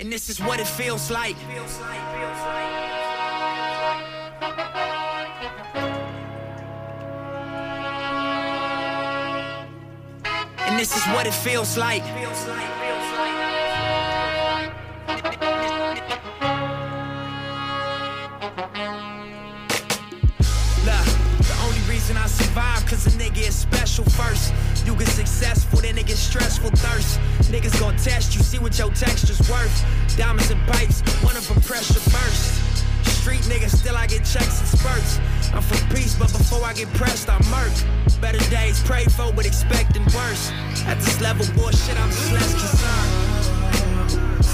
And this is what it feels like. And this is what it feels like. Look, the only reason I survive, cause a nigga is special first. You get successful, then it get stressful thirst. Niggas gon' test you, see what your texture's worth. Diamonds and pipes, one of them pressure burst. Street niggas, still I get checks and spurts. I'm for peace, but before I get pressed, I murk. Better days prayed for, but expecting worse. At this level, bullshit, I'm just less concerned.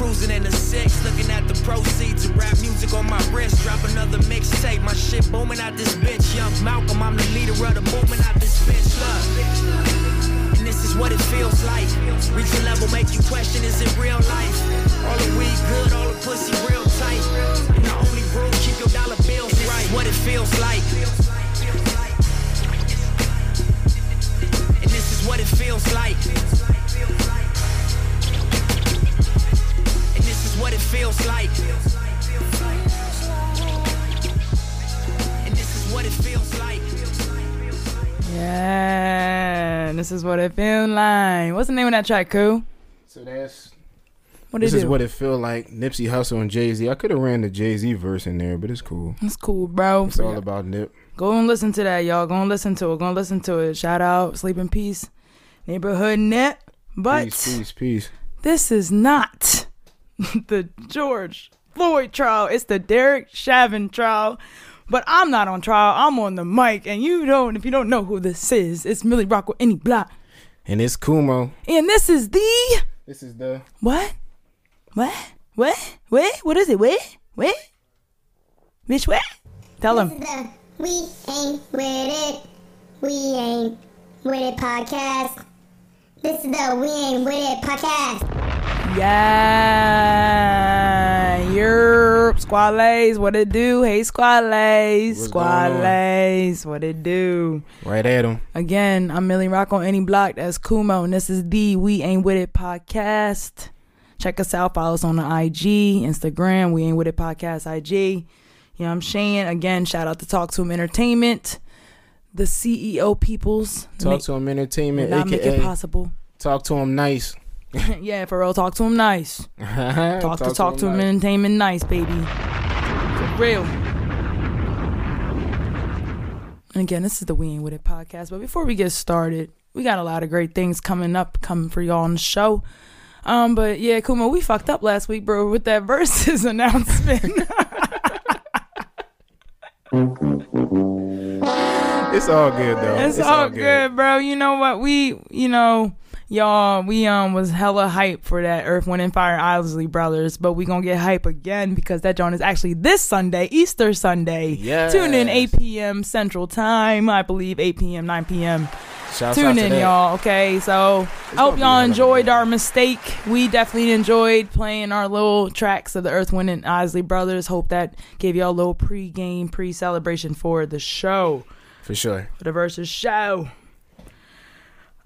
Cruising in the six, looking at the proceeds of rap music on my wrist. Drop another mixtape, my shit booming out this bitch. Young Malcolm, I'm the leader of the movement out this bitch. Look, and this is what it feels like. Reach a level, make you question, is it real life? All the weed good, all the pussy real tight. And the only rule, keep your dollar bills right. What it feels like. And this is what it feels like. What it feels like. And this is what it feels like. Yeah, this is what it feel like. What's the name of that track, Cool? So that's What this is do? what it feel like. Nipsey Hussle and Jay Z. I could have ran the Jay Z verse in there, but it's cool. It's cool, bro. It's all about Nip. Go and listen to that, y'all. Go and listen to it. Go and listen to it. Shout out, sleep in peace, neighborhood net. But Peace, peace, peace. this is not the George Floyd trial. It's the Derek Chauvin trial. But I'm not on trial. I'm on the mic, and you don't. If you don't know who this is, it's Milli Roc with any block, And it's Kumo. and this is the This is the what? What? What? What? What is it? What? What? Bitch, what? Tell him. the We Ain't With It, We Ain't With It podcast. This is the We Ain't With It podcast. Yeah, Europe, Squadlaes, what it do? Hey, Squadlaes, What's going on? Squadlaes, what it do? right at him. Again, I'm Milli Roc on any block. That's Kumo, and this is the We Ain't With It podcast. Check us out. Follow us on the IG, Instagram. We Ain't With It podcast IG. You know what I'm saying? Again, shout out to Talk to Him Entertainment, the CEO peoples. Talk Make- to him entertainment, not make it possible. talk to him nice. yeah, for real. Talk to him nice. Talk, to talk to him nice. entertainment nice, baby. For real. And again, this is the We Ain't With It podcast. But before we get started, we got a lot of great things coming up, coming for y'all on the show. Um, but yeah, Kumo, we fucked up last week, bro, with that Verzuz announcement. It's all good though. it's, all, good. bro. You know what? We, you know, y'all, we um was hella hype for that Earth, Wind, and Fire Isley Brothers, but we gonna get hype again because that joint is actually this Sunday, Easter Sunday. Yes. Tune in 8 p.m. Central Time, I believe 8 p.m., 9 p.m. Shouts out Tune to in, that. y'all. Okay, so I hope y'all enjoyed our mistake. We definitely enjoyed playing our little tracks of the Earth, Wind, and Isley Brothers. Hope that gave y'all a little pre-game, pre-celebration for the show For sure. for the Verzuz show.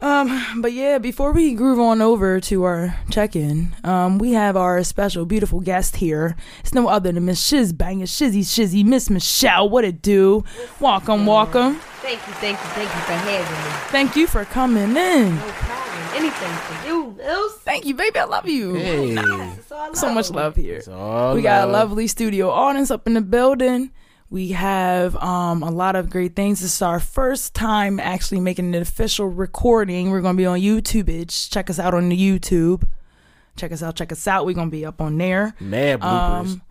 Um, but yeah, before we groove on over to our check-in, um, we have our special, beautiful guest here. It's no other than Miss Shiz Banger, Shizzy Shizzy, Miss Michelle. What it do? Welcome, welcome. Thank you, thank you, thank you for having me. Thank you for coming in. No problem. Anything for you, Nils. Thank you, baby. I love you. Hey. That's all I So much love here. It's all We got a lovely studio audience up in the building. We have um, a lot of great things. This is our first time actually making an official recording. We're going to be on YouTube. Bitch. Check us out on the YouTube. Check us out. Check us out. We're going to be up on there. Mad bloopers. Um,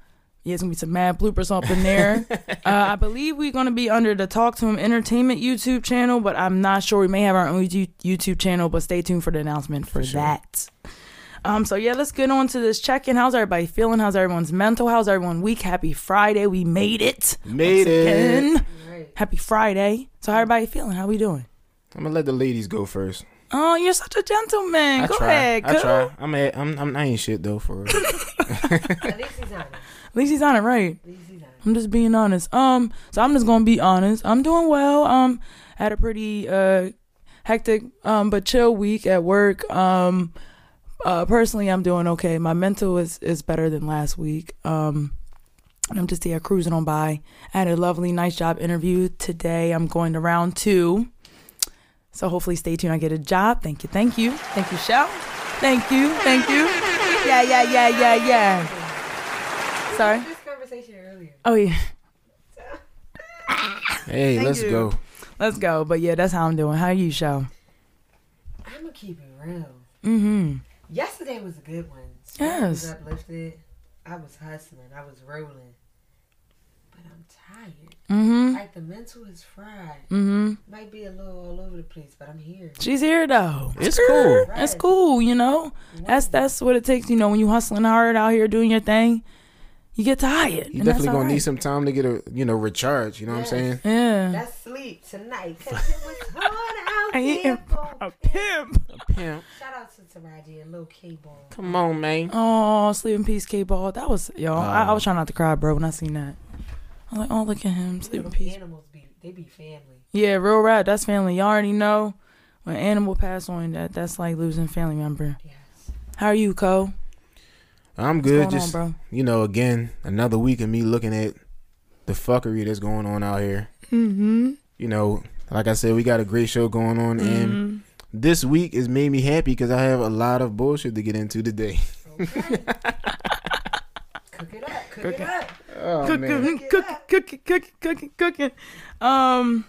yeah, it's gonna be some mad bloopers up in there. uh, I believe we're gonna be under the Talk to Him Entertainment YouTube channel, but I'm not sure. We may have our own YouTube channel, but stay tuned for the announcement for, that. Um, so yeah, let's get on to this check-in. How's everybody feeling? How's everyone's mental? How's everyone week? Happy Friday. We made it. Made Once it. again. Right. Happy Friday. So how everybody feeling? How we doing? I'm gonna let the ladies go first. Oh, you're such a gentleman. I Go try. ahead. I cool. try. I'm, a, I'm I'm I ain't shit though for real. At least he's honest. At least he's on it right. At least he's honest. I'm just being honest. Um, so I'm just gonna be honest. I'm doing well. Um, had a pretty uh hectic um but chill week at work. Um, Uh, personally, I'm doing okay. My mental is is better than last week. Um, I'm just here cruising on by. I had a lovely, nice job interview today. I'm going to round two. So hopefully, stay tuned. I get a job. Thank you, thank you, thank you, Shell. Thank you, thank you. Yeah, yeah, yeah, yeah, yeah. Sorry. This conversation earlier. Oh yeah. Hey, Thank let's you. go. Let's go. But yeah, that's how I'm doing. How are you, Shell? I'm gonna keep it real. Mm-hmm. Yesterday was a good one. Spirit was Yes. uplifted. I was hustling. I was rolling. But I'm tired. Mm-hmm. Like the mental is fried. Mm-hmm. Might be a little all over the place, but I'm here. She's here though. It's cool. That's cool, you know. That's that's what it takes, you know, when you hustling hard out here doing your thing, you get tired. You and definitely gonna all need some time to get a you know recharge. You know Yes. what I'm saying? Yeah. That's sleep tonight. Cause it was hard out I here. am a pimp. A pimp. Shout out to Taraji and Lil K Ball. Come on, man. Oh, sleep in peace, K ball. That was yo. I, I Oh. was trying not to cry, bro, when I seen that. I was like, oh, look at him, sleep in peace. Animals be they be family. Yeah, real rap. That's family. Y'all already know when animal pass on. That that's like losing family member. Yes. How are you, Cole? I'm What's good. going Just on, bro? you know, again, another week of me looking at the fuckery that's going on out here. Mm-hmm. You know, like I said, we got a great show going on, and Mm-hmm. this week has made me happy because I have a lot of bullshit to get into today. Okay. cook it up. Cook, it up. Oh cooking, cooking, cooking, cooking, cooking, cooking. Um,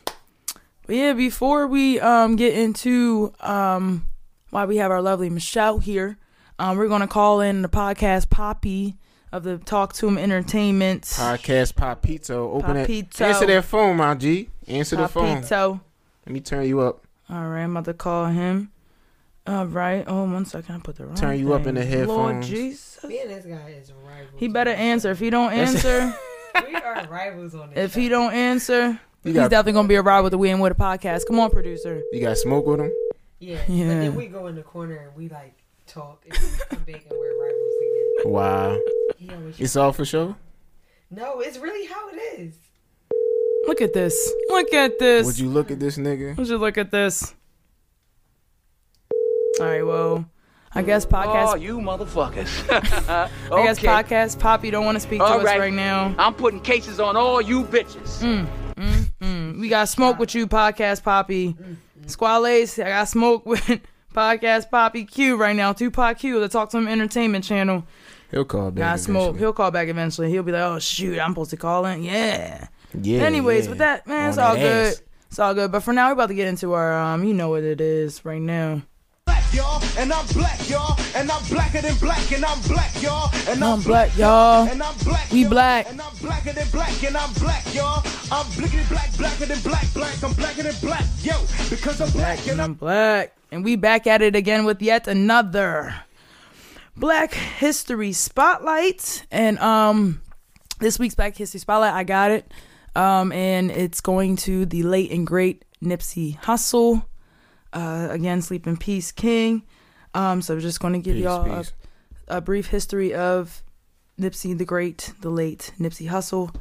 but yeah. Before we um get into um why we have our lovely Michelle here, um, we're gonna call in the podcast papi of the Talk to Him Entertainment. Podcast Papito, open Papito. it. Answer that phone, my G. Answer the phone. Papito. Let me turn you up. All right, I'm about to call him. All right. Oh, one second. I put the wrong. Turn you up in thing. the Lord. Jesus. Me and this guy is rivals. He better answer. If he don't answer, we are rivals on this. if he don't answer, You he's got definitely gonna be a ride with the We and With a podcast. Come on, producer. you got smoke with him? yeah. Yeah. But then we go in the corner and we like talk and we come back and we're rivals again. Wow. He always It's all for show. no, it's really how it is. Look at this. Look at this. Would you look at this nigga? Would you look at this? All right. Well, I guess oh, podcast. Oh, you motherfuckers. I guess okay. podcast papi don't want to speak to All us right. right now. I'm putting cases on all you bitches. Mm, mm, mm. We got smoke with you, podcast papi. Mm, Squadlaes, I got smoke with podcast papi Q right now. Tupac Q, the Talk to Him Entertainment channel. He'll call back. Got smoke. He'll call back eventually. He'll be like, "Oh shoot, I'm supposed to call in." Yeah. Yeah. Anyways, yeah. with that, man, it's all that good. ass. It's all good. But for now, we're about to get into our um, you know what it is right now. black, y'all, and I'm black, y'all, and I'm blacker than black, and I'm black, y'all, and I'm black, y'all. and I'm black, We y'all, black. and I'm blacker than black, and I'm black, y'all. I'm blickety black, blacker than black, black, I'm blacker than black, yo, because I'm black, and and I'm I'm black. And we back at it again with yet another Black History Spotlight. And um this week's Black History Spotlight, I got it. Um and it's going to the late and great Nipsey Hussle. Uh again, Sleep in Peace King. Um so I'm just gonna give Peace, y'all a, peace. a brief history of Nipsey the Great, the late Nipsey Hussle.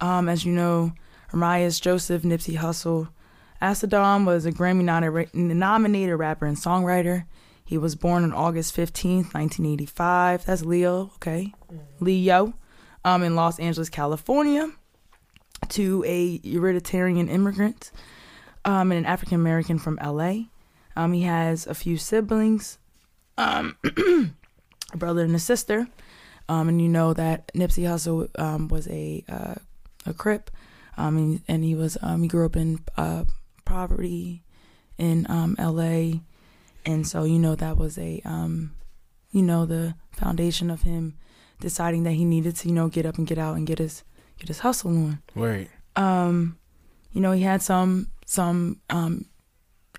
Um, as you know, Ermias Joseph Nipsey Hussle. Asghedom was a Grammy nominated rapper and songwriter. He was born on August 15th, 1985. That's Leo, okay? Leo, um, in Los Angeles, California, to a Eritrean immigrant um, and an African American from LA. Um, he has a few siblings, um, a brother and a sister. Um, and you know that Nipsey Hussle um, was a uh, a Crip, um, and, and he was um, he grew up in uh, poverty in um, L.A. And so you know that was a um, you know the foundation of him deciding that he needed to you know get up and get out and get his get his hustle on. Right. um you know he had some some um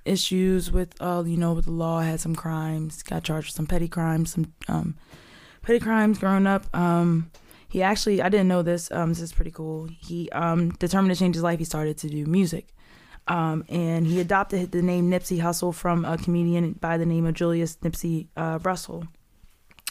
issues with uh you know with the law had some crimes got charged with some petty crimes some um petty crimes growing up. Um he actually i didn't know this um this is pretty cool. He um determined to change his life. He started to do music um and he adopted the name nipsey hussle from a comedian by the name of julius nipsey uh russell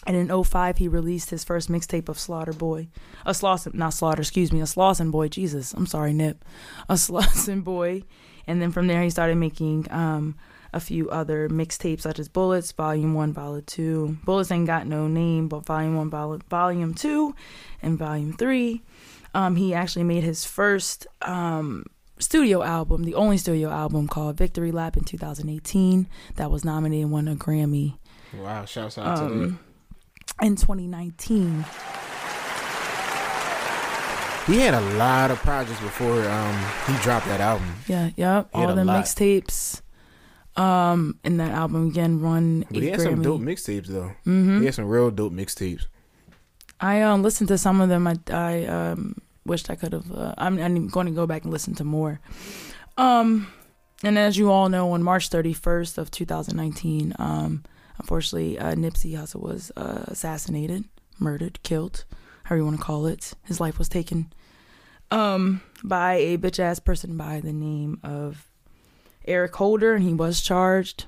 and in 05, he released his first mixtape of Slaughter Boy. A Slauson, not Slaughter, excuse me, a Slauson Boy. Jesus, I'm sorry, Nip. A Slauson Boy. And then from there, he started making um, a few other mixtapes such as Bullets, Volume 1, Volume 2. Bullets ain't got no name, but Volume 1, Vol- Volume 2, and Volume 3. Um, he actually made his first um, studio album, the only studio album called Victory Lap in 2018, that was nominated and won a Grammy Wow, shouts out to that. um, in 2019. He had a lot of projects before um he dropped that album. Yeah, yep. He All the mixtapes um, in that album again won But he had Grammy. some dope mixtapes though. hmm He had some real dope mixtapes. I um listened to some of them. I I um wished I could have. Uh, I'm I'm going to go back and listen to more. Um, and as you all know, on March 31st of 2019, um, unfortunately, uh, Nipsey Hussle was uh, assassinated, murdered, killed, however you want to call it. His life was taken um by a bitch ass person by the name of Eric Holder, and he was charged.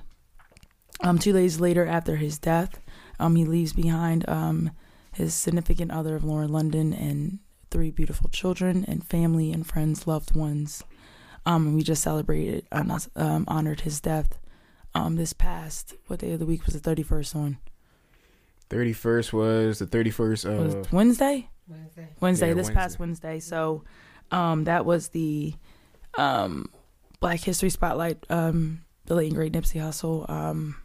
Um, two days later, after his death, um, he leaves behind um his significant other of Lauren London and three beautiful children and family and friends, loved ones. Um, and we just celebrated, not- um, honored his death. Um, this past what day of the week was the thirty first on? Thirty first was the thirty first. Was Uh, Wednesday? Wednesday. Wednesday, Yeah, this past Wednesday. So, um, that was the um, Black History Spotlight, um, the late and great Nipsey Hussle. Um,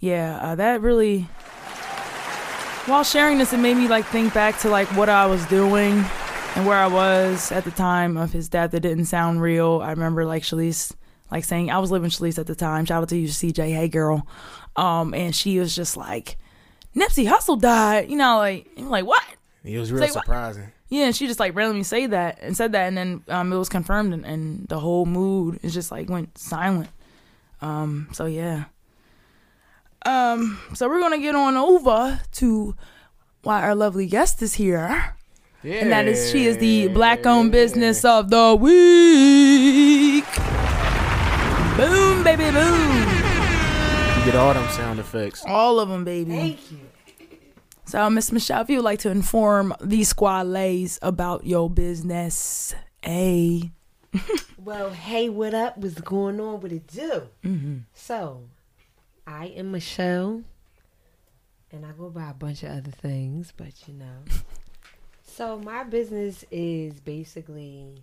yeah, uh, that really. While sharing this, it made me like think back to like what I was doing and where I was at the time of his death. It didn't sound real. I remember like Shalice like saying I was living Shalice at the time. Shout out to you, CJ. Hey girl. Um, and she was just like, Nipsey Hussle died. You know, like I'm like what? it was real what? surprising. Yeah, and she just like randomly say that and said that, and then um, it was confirmed, and, and the whole mood is just like went silent. Um, so yeah. Um, so we're gonna get on over to why our lovely guest is here, Yeah. and that is she is the black-owned business of the week. Boom, baby, boom! You get all them sound effects. All of them, baby. Thank you. So, Miss Michelle, if you would like to inform these Squadlaes about your business, a Well, hey, what up? What's going on? What it do? mm-hmm. So, I am Michelle, and I go by a bunch of other things, but you know. so, my business is basically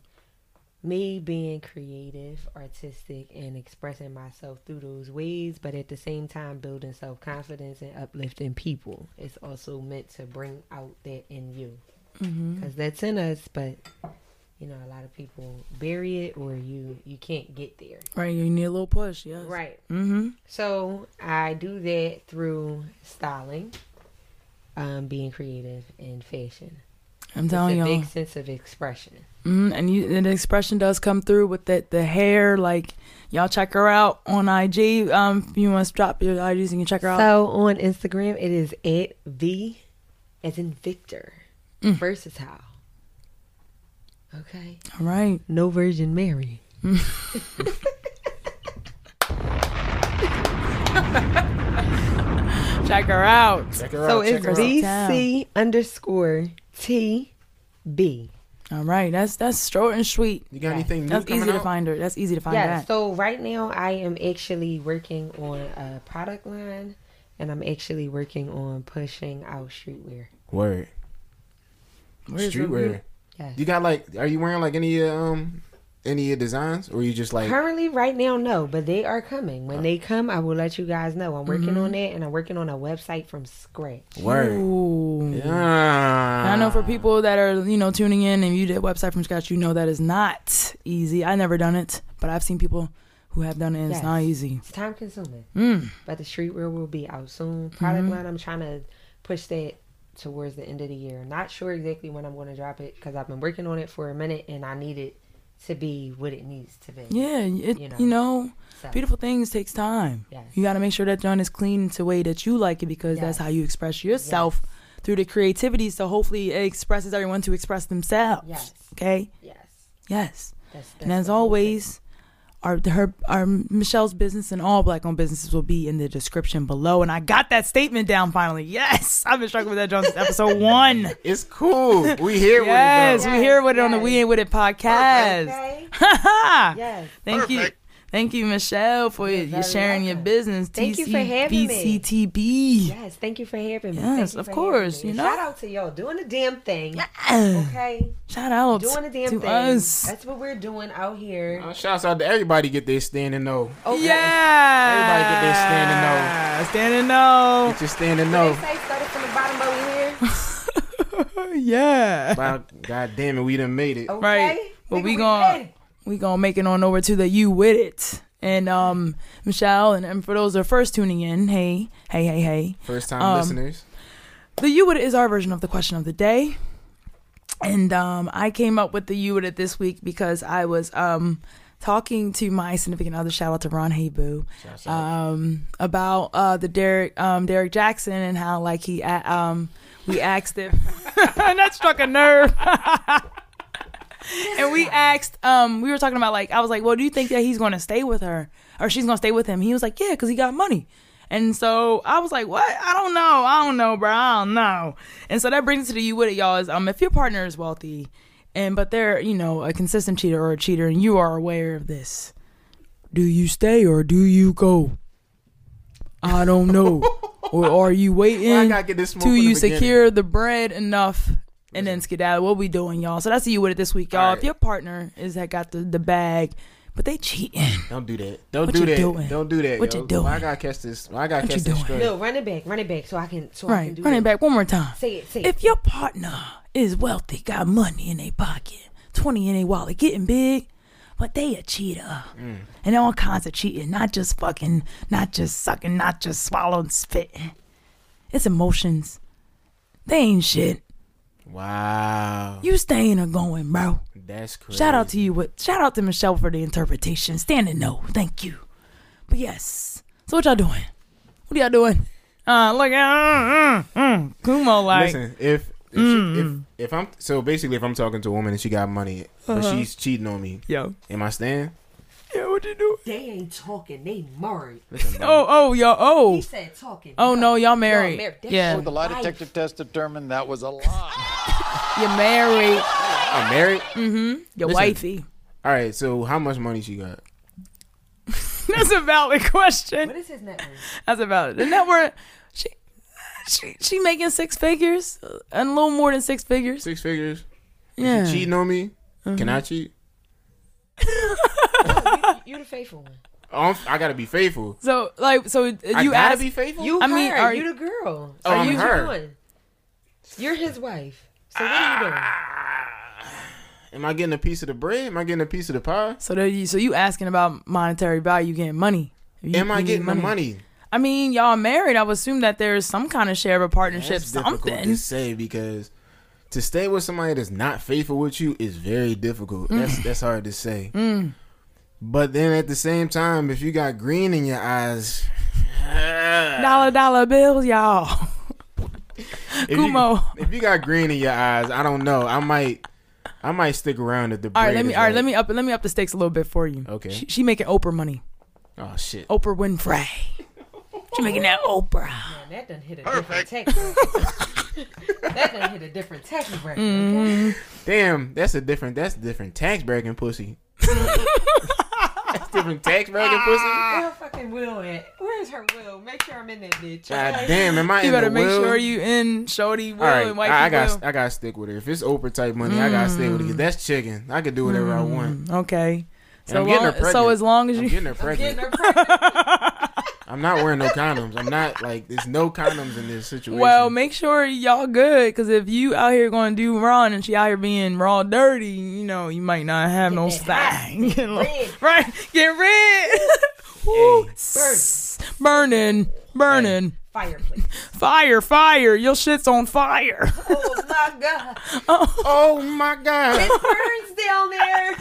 me being creative, artistic, and expressing myself through those ways, but at the same time, building self confidence and uplifting people. It's also meant to bring out that in you. Mm-hmm. Because that's in us, but. You know, a lot of people bury it, or you you can't get there. right, you need a little push, yes. Right. Mm-hmm. So I do that through styling, um, being creative, and fashion. I'm telling a y'all. big sense of expression. Mm, and you, and the expression does come through with that the hair. Like y'all check her out on IG. Um, if you want to drop your IGs, and you can check her out. So on Instagram, it is at V as in Victor, Mm. versatile. Okay. All right. No Virgin Mary. Check her out. Check her So out. Check it's her out. VC underscore T B. All right. That's that's short and sweet. You got anything new That's coming easy to find her. That's easy to find Yeah. that. So right now I am actually working on a product line, and I'm actually working on pushing out streetwear. Word. Where's the- Streetwear. Yes. You got like, are you wearing like any uh, um any designs, or you just like Currently, right now, no, but they are coming. When they come, I will let you guys know. I'm working Mm-hmm. on that, and I'm working on a website from scratch. word? Ooh. Yeah. And I know for people that are, you know, tuning in and you did a website from scratch, you know that is not easy. I never done it, but I've seen people who have done it and it's not easy. It's time consuming, Mm. but the streetwear will be out soon. Product Mm-hmm. line, I'm trying to push that towards the end of the year. Not sure exactly when I'm going to drop it because I've been working on it for a minute, and I need it to be what it needs to be. Yeah, it, You you know. know, So, beautiful things takes time. Yes. You got to make sure that John is clean to way that you like it because that's how you express yourself through the creativity. So hopefully it expresses everyone to express themselves. Yes. Okay. Yes. Yes. That's, that's and as always, our her our Michelle's business and all black owned businesses will be in the description below. And I got that statement down finally. Yes, I've been struggling with that Jones episode one. It's cool. We here yes, with it we here with it on the We Ain't With It podcast. Okay. Ha Yes. Thank you. Thank you, Michelle, for You're you very sharing your welcome. business. Thank you for having me. TCBCTB. Yes, thank you for having me. Yes, of course, you know. Shout out to y'all doing the damn thing. Okay, Shout out doing the damn to thing. us. That's what we're doing out here. Uh, shouts out to everybody. Get their standing no. Okay. Yeah. Everybody get their standing no. Standing no. Get your standing They no. say started from the bottom over here. Yeah. Wow, God damn it, we done made it. Okay. Right. But Nigga, we gon' ready. We gonna make it on over to the you with it. And um Michelle and, and for those that are first tuning in, hey, hey, hey, hey. First time Um, listeners. The you with it is our version of the question of the day. And um I came up with the you with it this week because I was um talking to my significant other, shout out to Ron Hayboo, Shouts um, about uh the Derrick um Derrick Jaxn and how like he um we asked if and that struck a nerve. and we asked um we were talking about like I was like, "Well, do you think that he's going to stay with her or she's going to stay with him?" He was like, "Yeah, cuz he got money." And so I was like, "What? I don't know. I don't know, bro. I don't know." And so that brings us to the you with it, y'all. Is um, if your partner is wealthy, and but they're you know a consistent cheater or a cheater, and you are aware of this, do you stay or do you go? I don't know. or are you waiting Well, I gotta get this smoke till you beginning. secure the bread enough and then skedaddle? What we doing, y'all? So that's the you with it this week, y'all. All If your partner is that got the, the bag, but they cheating, Don't do that. Don't What do you that. doing? Don't do that. What yo. you doing? Well, I gotta catch this. Well, I gotta What you catch this doing? straight. No, run it back, run it back, so I can, so I can right? do Running it. back one more time. Say it, say it. If your partner is wealthy, got money in their pocket, 20 in their wallet, getting big, but they a cheater. Mm. And all kinds of cheating, not just fucking, not just sucking, not just swallowing, spitting. It's emotions. They ain't shit. Wow. You staying or going, bro. That's crazy. Shout out to you. With, shout out to Michelle for the interpretation. Standing no. Thank you. But yes. So what y'all doing? What are y'all doing? Uh, look at uh, uh, uh, Kumo like. Listen, if if, Mm. she, if if I'm so basically if I'm talking to a woman and she got money but Uh-huh. she's cheating on me, Yo. am I staying? Yeah, what you doing? They ain't talking, they married. Listen, bro. Oh, oh, yo, oh. He said talking. Oh, no, y'all married. That's Yeah. your The lie detector test determined that was a lie. You're married. I'm married. Mm-hmm. Your Listen. wifey. All right. So how much money she got? That's a valid question. What is his net worth? That's a valid. The net worth, she, she, she making six figures, uh, and a little more than six figures. Six figures. Yeah. She cheating on me? Mm-hmm. Can I cheat? You are the faithful one. Oh, I'm- I gotta be faithful. So, like, so uh, I you gotta asked. be faithful. You I I mean, mean, are you you- the girl. Oh, I'm what her. you doing? You're his wife. So what are you doing? Am I getting a piece of the bread? Am I getting a piece of the pie? so, there you, so you asking about monetary value? You getting money? You- Am I getting the money? I mean, y'all married. I would assume that there's some kind of share of a partnership, That's something. to say because to stay with somebody that's not faithful with you is very difficult. Mm. That's that's hard to say. But then at the same time, if you got green in your eyes, Dollar dollar bills, y'all. if you, if you got green in your eyes, I don't know. I might, I might stick around at the. All right, let me. All right, right. let me up. Let me up the stakes a little bit for you. Okay. She, she making Oprah money. Oh shit! Oprah Winfrey. She making that Oprah. Man, that done hit a different tax bracket. that done hit a different tax bracket. Okay? Mm-hmm. Damn, that's a different. That's a different tax bragging pussy. that's different tax bragging pussy. Ah, Where her fucking will at? Where's her will? Make sure I'm in that bitch. God okay? damn, am I You in better the make will? sure you in Shorty will All right, and Wifey I, I got will. I got to stick with her. If it's Oprah type money, I got to stay with it. 'cause mm. That's chicken. I can do whatever I want. Mm, okay. And So I'm getting her long, pregnant. so as long as I'm you getting her pregnant. Getting her pregnant. I'm not wearing no condoms. I'm not like there's no condoms in this situation. well, make sure y'all good because if you out here going to do wrong and she out here being raw dirty, you know you might not have no Get that hot, thing. Red. Right? Get red. Woo. S- burning, burning. Fireplace. Fire, fire. Your shit's on fire. Oh my god. Oh. oh my god. It burns down there.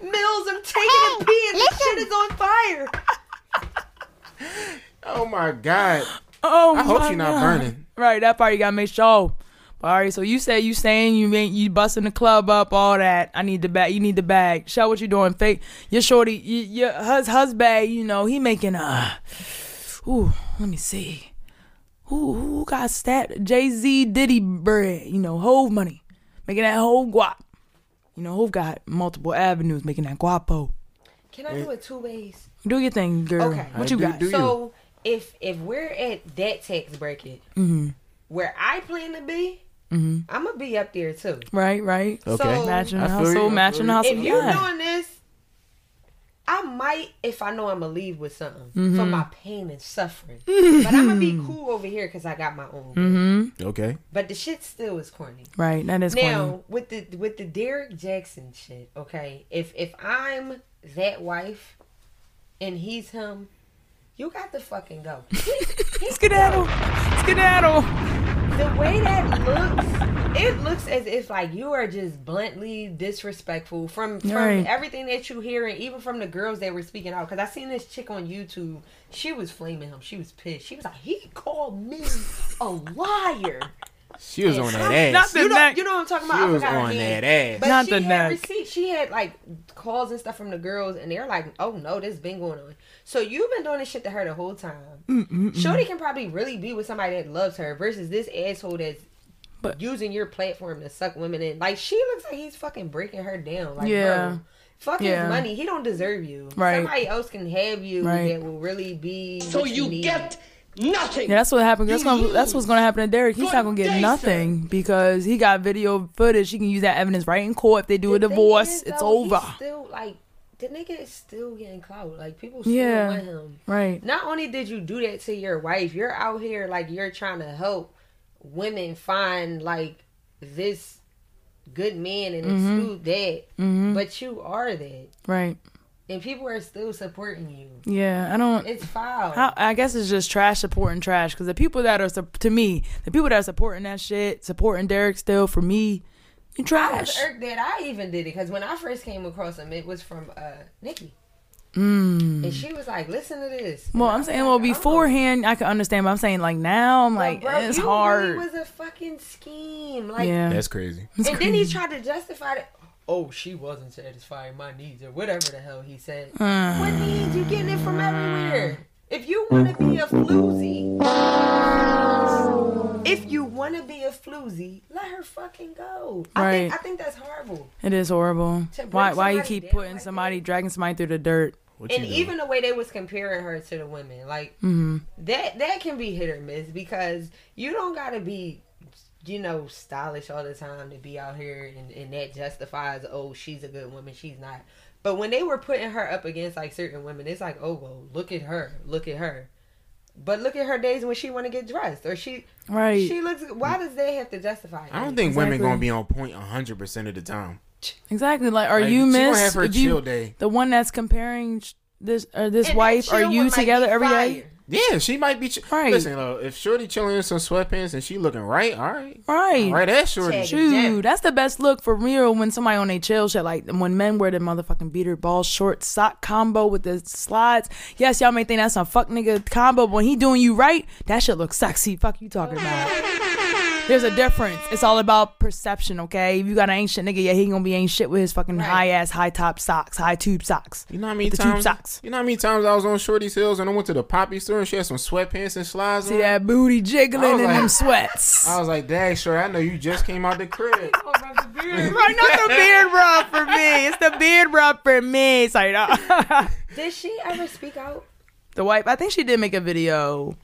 Mills, I'm taking a pee and the shit is on fire. Oh my god. Oh, my god. I hope my she's not God. burning. Right, that part you gotta make sure. All right, so you say you saying you ain't you busting the club up, all that. I need the bag. You need the bag. Show what you're doing. Fake. Your shorty, you, your hus husband. You know he making a. Ooh, let me see. Who who got stat? Jay Z Diddy bread. You know, Hove money, making that whole guap. You know, Hove got multiple avenues making that guapo. Can I do it two ways? Do your thing, girl. Okay. What you Do- got? do you. So if if we're at that tax bracket Mm-hmm. where I plan to be, I'm gonna be up there too. Right, right. Okay. So- Matching I the feel you, I hustle, feel matching the you. hustle. If you're Yeah. doing this, I might if I know I'm gonna leave with something Mm-hmm. for my pain and suffering. but I'm gonna be cool over here because I got my own. Mm-hmm. Okay. But the shit still is corny. Right, that is now corny. with the with the Derrick Jaxn shit, okay. If if I'm that wife and he's him, you got to fucking go. He's Skedaddle, skedaddle. the way that looks, it looks as if like you are just bluntly disrespectful from from Right. everything that you hear, and even from the girls that were speaking out. Because I seen this chick on YouTube, she was flaming him. She was pissed. She was like, "He called me a liar." She was on that ass. Not the You know, you know what I'm talking about? She I was forgot her on that ass. But Not she the had neck. receipts. She had like calls and stuff from the girls, and they're like, "Oh no, this been going on." So you've been doing this shit to her the whole time. Shorty can probably really be with somebody that loves her versus this asshole that's But- using your platform to suck women in. Like she looks like he's fucking breaking her down. Like, Yeah. bro, fuck Yeah. his money. He don't deserve you. Right. Somebody else can have you Right. that will really be. So what you need. get nothing. Yeah, that's what happened. That's gonna that's what's gonna happen to Derrick. He's not gonna get day, nothing because he got video footage. He can use that evidence right in court if they do a The thing divorce. is, it's though, over. Still like the nigga is still getting clout. Like people still Yeah. want him. Right. Not only did you do that to your wife, you're out here like you're trying to help women find like this good man and Mm-hmm. exclude that. But you are that. Right. And people are still supporting you. Yeah. I don't. It's foul. How, I guess it's just trash supporting trash because the people that are to me, the people that are supporting that shit, supporting Derrick still for me, you I was trash. irked that I even did it because when I first came across him, it was from uh Nikki. And she was like, "Listen to this." Mm. Well, And I I'm saying, like, well, "Oh." beforehand I could understand, but I'm saying like now, I'm But like bro, it's you hard. Really was a fucking scheme. Like, yeah. That's crazy. and then he tried to justify it. Oh, she wasn't satisfying my needs or whatever the hell he said. Uh. what needs? You getting it from everywhere. If you want to be a floozy, if you want to be a floozy, let her fucking go. I Right. think I think that's horrible. It is horrible. Why? Why you keep putting like somebody, dragging somebody through the dirt? What and even the way they was comparing her to the women, like Mm-hmm. that that can be hit or miss because you don't gotta be you know stylish all the time to be out here and, and that justifies oh she's a good woman she's not but when they were putting her up against like certain women it's like oh well look at her look at her but look at her days when she want to get dressed or she Right. she looks why does they have to justify it I don't think women gonna be on point hundred percent of the time. Exactly. Like, are Like, you she gonna miss have her if you- chill day. the one that's comparing this or this And wife? Are you one might together be every day? Fire. Yeah, she might be. Ch- Right. Listen, though, if Shorty chilling in some sweatpants and she looking right, all right, Right. all right, that's Shorty. Dude, that's the best look for real when somebody on a chill shit. Like when men wear the motherfucking beater ball short sock combo with the slides. Yes, y'all may think that's some fuck nigga combo, but when he doing you right, that shit looks sexy. Fuck you talking about. There's a difference. It's all about perception, okay? If you got an ain't shit nigga, yeah, he ain't gonna be ain't shit with his fucking Right. high ass, high top socks, high tube socks. You know how many With the tube times? socks. You know how many times I was on Shorty's Hills and I went to the poppy store and she had some sweatpants and slides See on. that booty jiggling in like- them sweats. I was like, "Dang, sure, I know you just came out the crib." right, not the beard rub for me. It's the beard rub for me. It's like, uh, did she ever speak out the wife. I think she did make a video.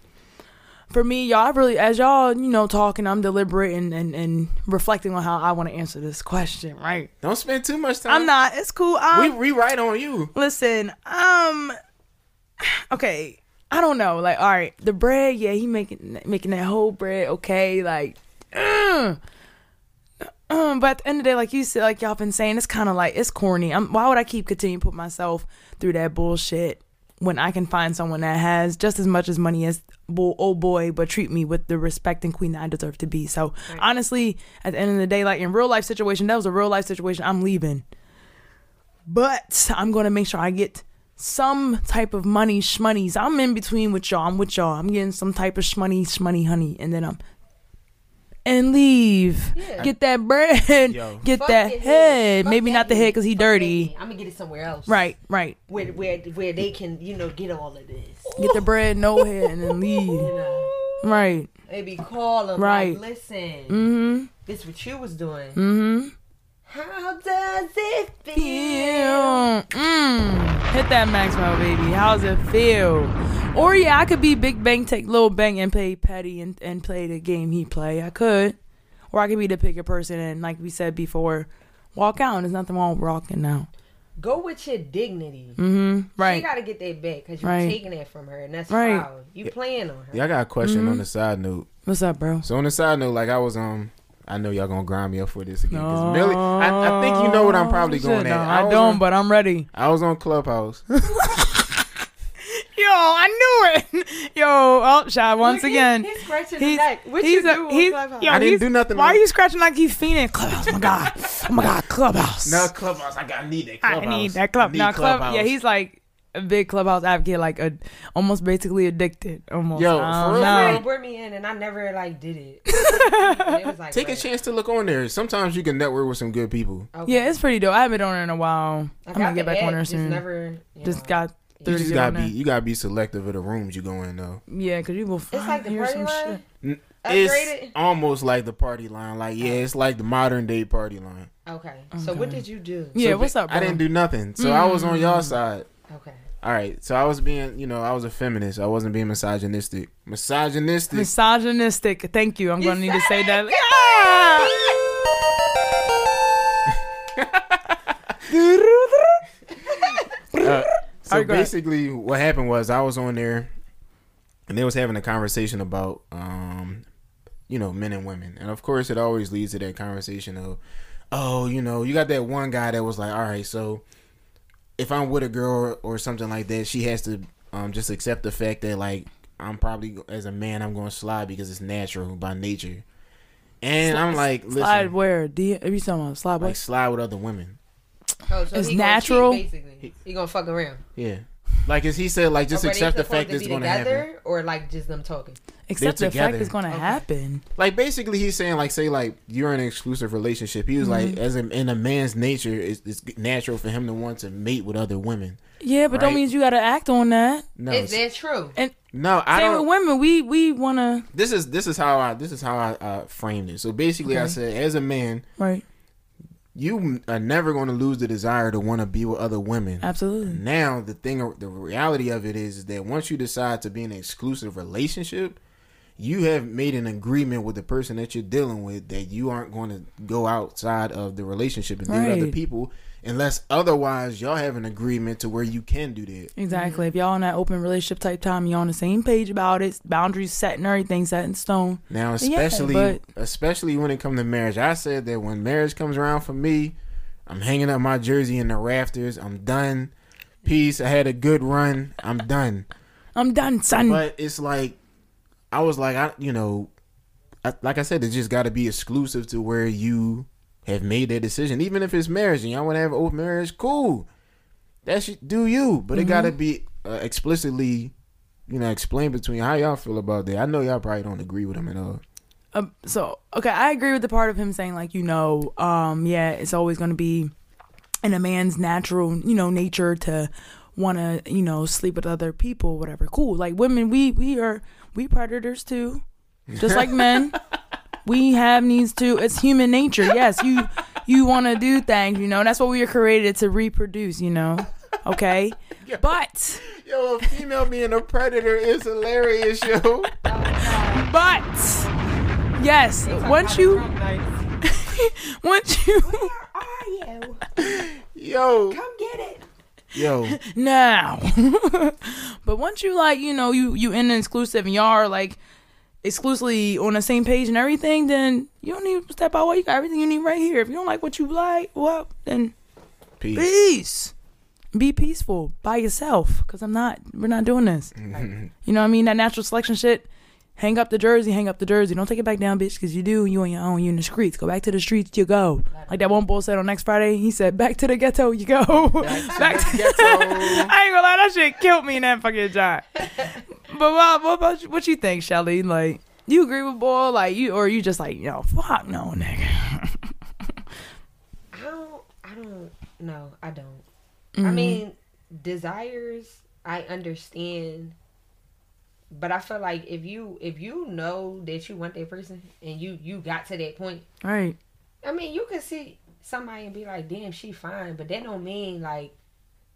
For me, y'all, I really, as y'all, you know, talking, I'm deliberate and, and, and reflecting on how I want to answer this question, right? Don't spend too much time. I'm not. It's cool. We Um, we right on you. listen, um, okay. I don't know. Like, all right, the bread, yeah, he making making that whole bread, okay. Like, uh, um, but at the end of the day, like you said, like y'all been saying, it's kind of like it's corny. I'm, why would I keep continuing to put myself through that bullshit when I can find someone that has just as much as money as bull, old boy, but treat me with the respect and queen that I deserve to be? So honestly, at the end of the day, like in real life situation, that was a real life situation. I'm leaving, but I'm gonna make sure I get some type of money, shmoneys. I'm in between with y'all. I'm with y'all. I'm getting some type of shmoney, shmoney, honey, and then I'm and leave. Yeah. Get that bread. Yo. Get Fuck that head. Fuck Maybe that not the head because he dirty. I'm gonna get it somewhere else. Right, right. Where where where they can you know get all of this. Get the bread, no head, and then leave. You know, Right. maybe call them. Right. Like, Listen, Mm-hmm. this what you was doing. Mm-hmm. How does it feel? Feel. Mm. Hit that Maxwell, baby. How's it feel? Or yeah, I could be Big Bang, take Lil Bang, and play Petty and, and play the game he play. I could. Or I could be the picker person and, like we said before, walk out. And there's nothing wrong with walking out. Go with your dignity. Mm-hmm. Right. She got to get that back because you're Right. taking it from her, and that's Right. foul. You playing on her. Yeah, I got a question Mm-hmm. on the side note. What's up, bro? So on the side note, like I was um, I know y'all gonna grind me up for this again. 'cause No. Milli, I, I think you know what I'm probably Shit, going no, at. I was don't, on- but I'm ready. I was on Clubhouse. Yo, I knew it. Yo, oh, shot once Look, he- again. he's scratching He's, his neck. What he's you a- do on he's- Clubhouse? yo, I didn't he's- do nothing Why on- are you scratching like you fiending? Clubhouse, oh my god. Oh my god, Clubhouse. no Clubhouse. I got need that Clubhouse. I need that club. need Now, club. Clubhouse. Yeah, he's like a big clubhouse advocate, like a almost basically addicted. Almost. Yo, for real, know. Brought me in, and I never like did it. It was like, Take a chance to look on there. Sometimes you can network with some good people. okay. Yeah, it's pretty dope. I haven't been on it in a while. I I'm gonna get back on app, there soon. Never, just know. got You through just gotta be on you gotta be selective of the rooms you go in though. Yeah, because you will Find, It's like the party some line. shit. N- It's almost like the party line. Like yeah, it's like the modern day party line. Okay. So what did you do? Yeah, So what's up, bro? I didn't do nothing. So I was on y'all mm. side. Okay. All right. So I was being, you know, I was a feminist. I wasn't being misogynistic. Misogynistic. misogynistic. Thank you. I'm gonna need to say that. Uh, so Alright, go ahead. basically, what happened was I was on there, and they was having a conversation about, um, you know, men and women, and of course, it always leads to that conversation of, oh, you know, you got that one guy that was like, all right, so if I'm with a girl or something like that, she has to um, just accept the fact that like I'm probably as a man I'm going to slide because it's natural by nature, and I'm like, listen, Slide where? D. Are you talking about slide? like What? slide with other women. Oh, so It's he gonna natural? cheat, basically, he gonna fuck around. Yeah. Like as he said, like just Or accept they the fact supposed to it's going to happen. or like just them talking. Except the fact together. it's gonna Okay. happen. Like basically, he's saying like say like you're in an exclusive relationship. He was Mm-hmm. like as a, in a man's nature, it's, it's natural for him to want to mate with other women. Yeah, but don't Right. mean you gotta act on that. No, Is that true? And no, I Same don't. with women. We we wanna This is this is how I this is how I uh, framed it. So basically, I Okay. said as a man, right. You are never going to lose the desire to want to be with other women. Absolutely. Now the thing, the reality of it is, is that once you decide to be in an exclusive relationship, you have made an agreement with the person that you're dealing with that you aren't going to go outside of the relationship and deal with other people unless otherwise y'all have an agreement to where you can do that. Exactly. If y'all in that open relationship type time, you're on the same page about it. Boundaries set and everything set in stone. Now, Yeah, especially but- especially when it comes to marriage, I said that when marriage comes around for me, I'm hanging up my jersey in the rafters. I'm done. Peace. I had a good run. I'm done. I'm done, son. But it's like I was like, I you know, I, like I said, it just got to be exclusive to where you have made that decision. Even if it's marriage and y'all want to have an open marriage, cool. That should do you, but it got to be uh, explicitly, you know, explained between how y'all feel about that. I know y'all probably don't agree with him at all. Um, so okay, I agree with the part of him saying like you know, um, yeah, it's always going to be in a man's natural, you know, nature to want to, you know, sleep with other people, whatever. Cool. Like women, we we are we predators too, just like men. We have needs too. It's human nature. Yes, you you want to do things. You know, that's what we are created to reproduce. You know, okay. But Yo, a female being a predator is hilarious, yo. but yes, once you once you where are you? Yo, Come get it. yo. now. but once you like, you know, you you in an exclusive and y'all are like exclusively on the same page and everything, then you don't need to step out. You got everything you need right here. If you don't like what you like, well, then Peace. peace. Be peaceful by yourself, cause I'm not. We're not doing this. Mm-hmm. You know what I mean? That natural selection shit. Hang up the jersey, hang up the jersey. Don't take it back down, bitch, because you do. You on your own. You in the streets. Go back to the streets. You go. Like that one bull said on next Friday. He said, "Back to the ghetto. You go. Back to the Ghetto. I ain't gonna lie, that shit killed me in that fucking job. but what, what about you, what you think, Shelly? Like, you agree with Bull? Like you, or you just like, yo, fuck no, nigga. I don't. I don't. No, I don't. I Mm-hmm. mean, desires. I understand, but I feel like if you if you know that you want that person and you you got to that point, Right. I mean, you can see somebody and be like, "Damn, she fine," but that don't mean like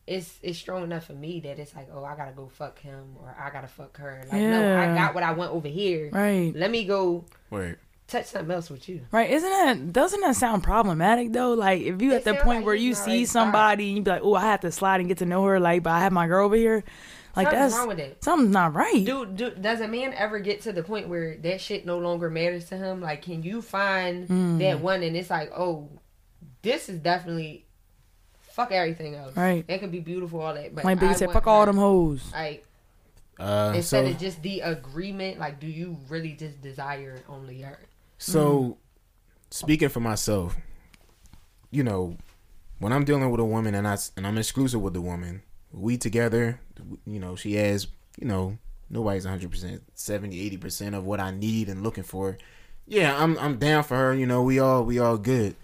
it's it's strong enough for me that it's like, oh, I gotta go fuck him or I gotta fuck her. Like, no, I got what I want over here. Right. Let me go Wait. touch something else with you. Right, isn't that doesn't that sound problematic though? Like if you It at the point like where you see ready to start. somebody and you be like, oh, I have to slide and get to know her, like, but I have my girl over here, like Something's that's wrong with it. something's not right. Do, do does a man ever get to the point where that shit no longer matters to him? Like, can you find Mm. that one and it's like, oh, this is definitely fuck everything else. Right. It could be beautiful, all that, but like Biggie said, fuck all them hoes. Like Uh, instead so of just the agreement, like, do you really just desire only her? so speaking for myself, you know, when I'm dealing with a woman and I and I'm exclusive with the woman, we together, you know, she has, you know, nobody's 100%, 70, 80% of what I need and looking for. Yeah, I'm I'm down for her, you know, we all we all good.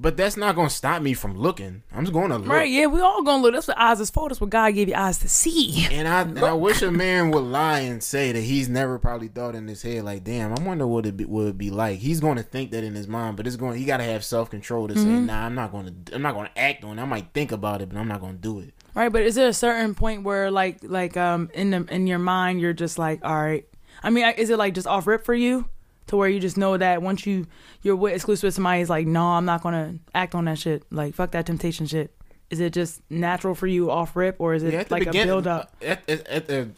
But that's not going to stop me from looking. I'm just going to look. Right, yeah, we all gonna look. That's what eyes is for. That's what God gave you eyes to see. And I, and I wish a man would lie and say that he's never probably thought in his head like, damn, I wonder what it be, would be like. He's going to think that in his mind, but it's going. He got to have self control to say, mm-hmm. nah, I'm not to. I'm not going to act on. it. I might think about it, but I'm not going to do it. Right, but is there a certain point where like like um in the in your mind you're just like, all right. I mean, is it like just off rip for you? To where you just know that once you you're with exclusive with somebody, it's like, no, I'm not gonna act on that shit. Like, fuck that temptation shit. Is it just natural for you off rip, or is it Yeah, like a build up? At, at, at the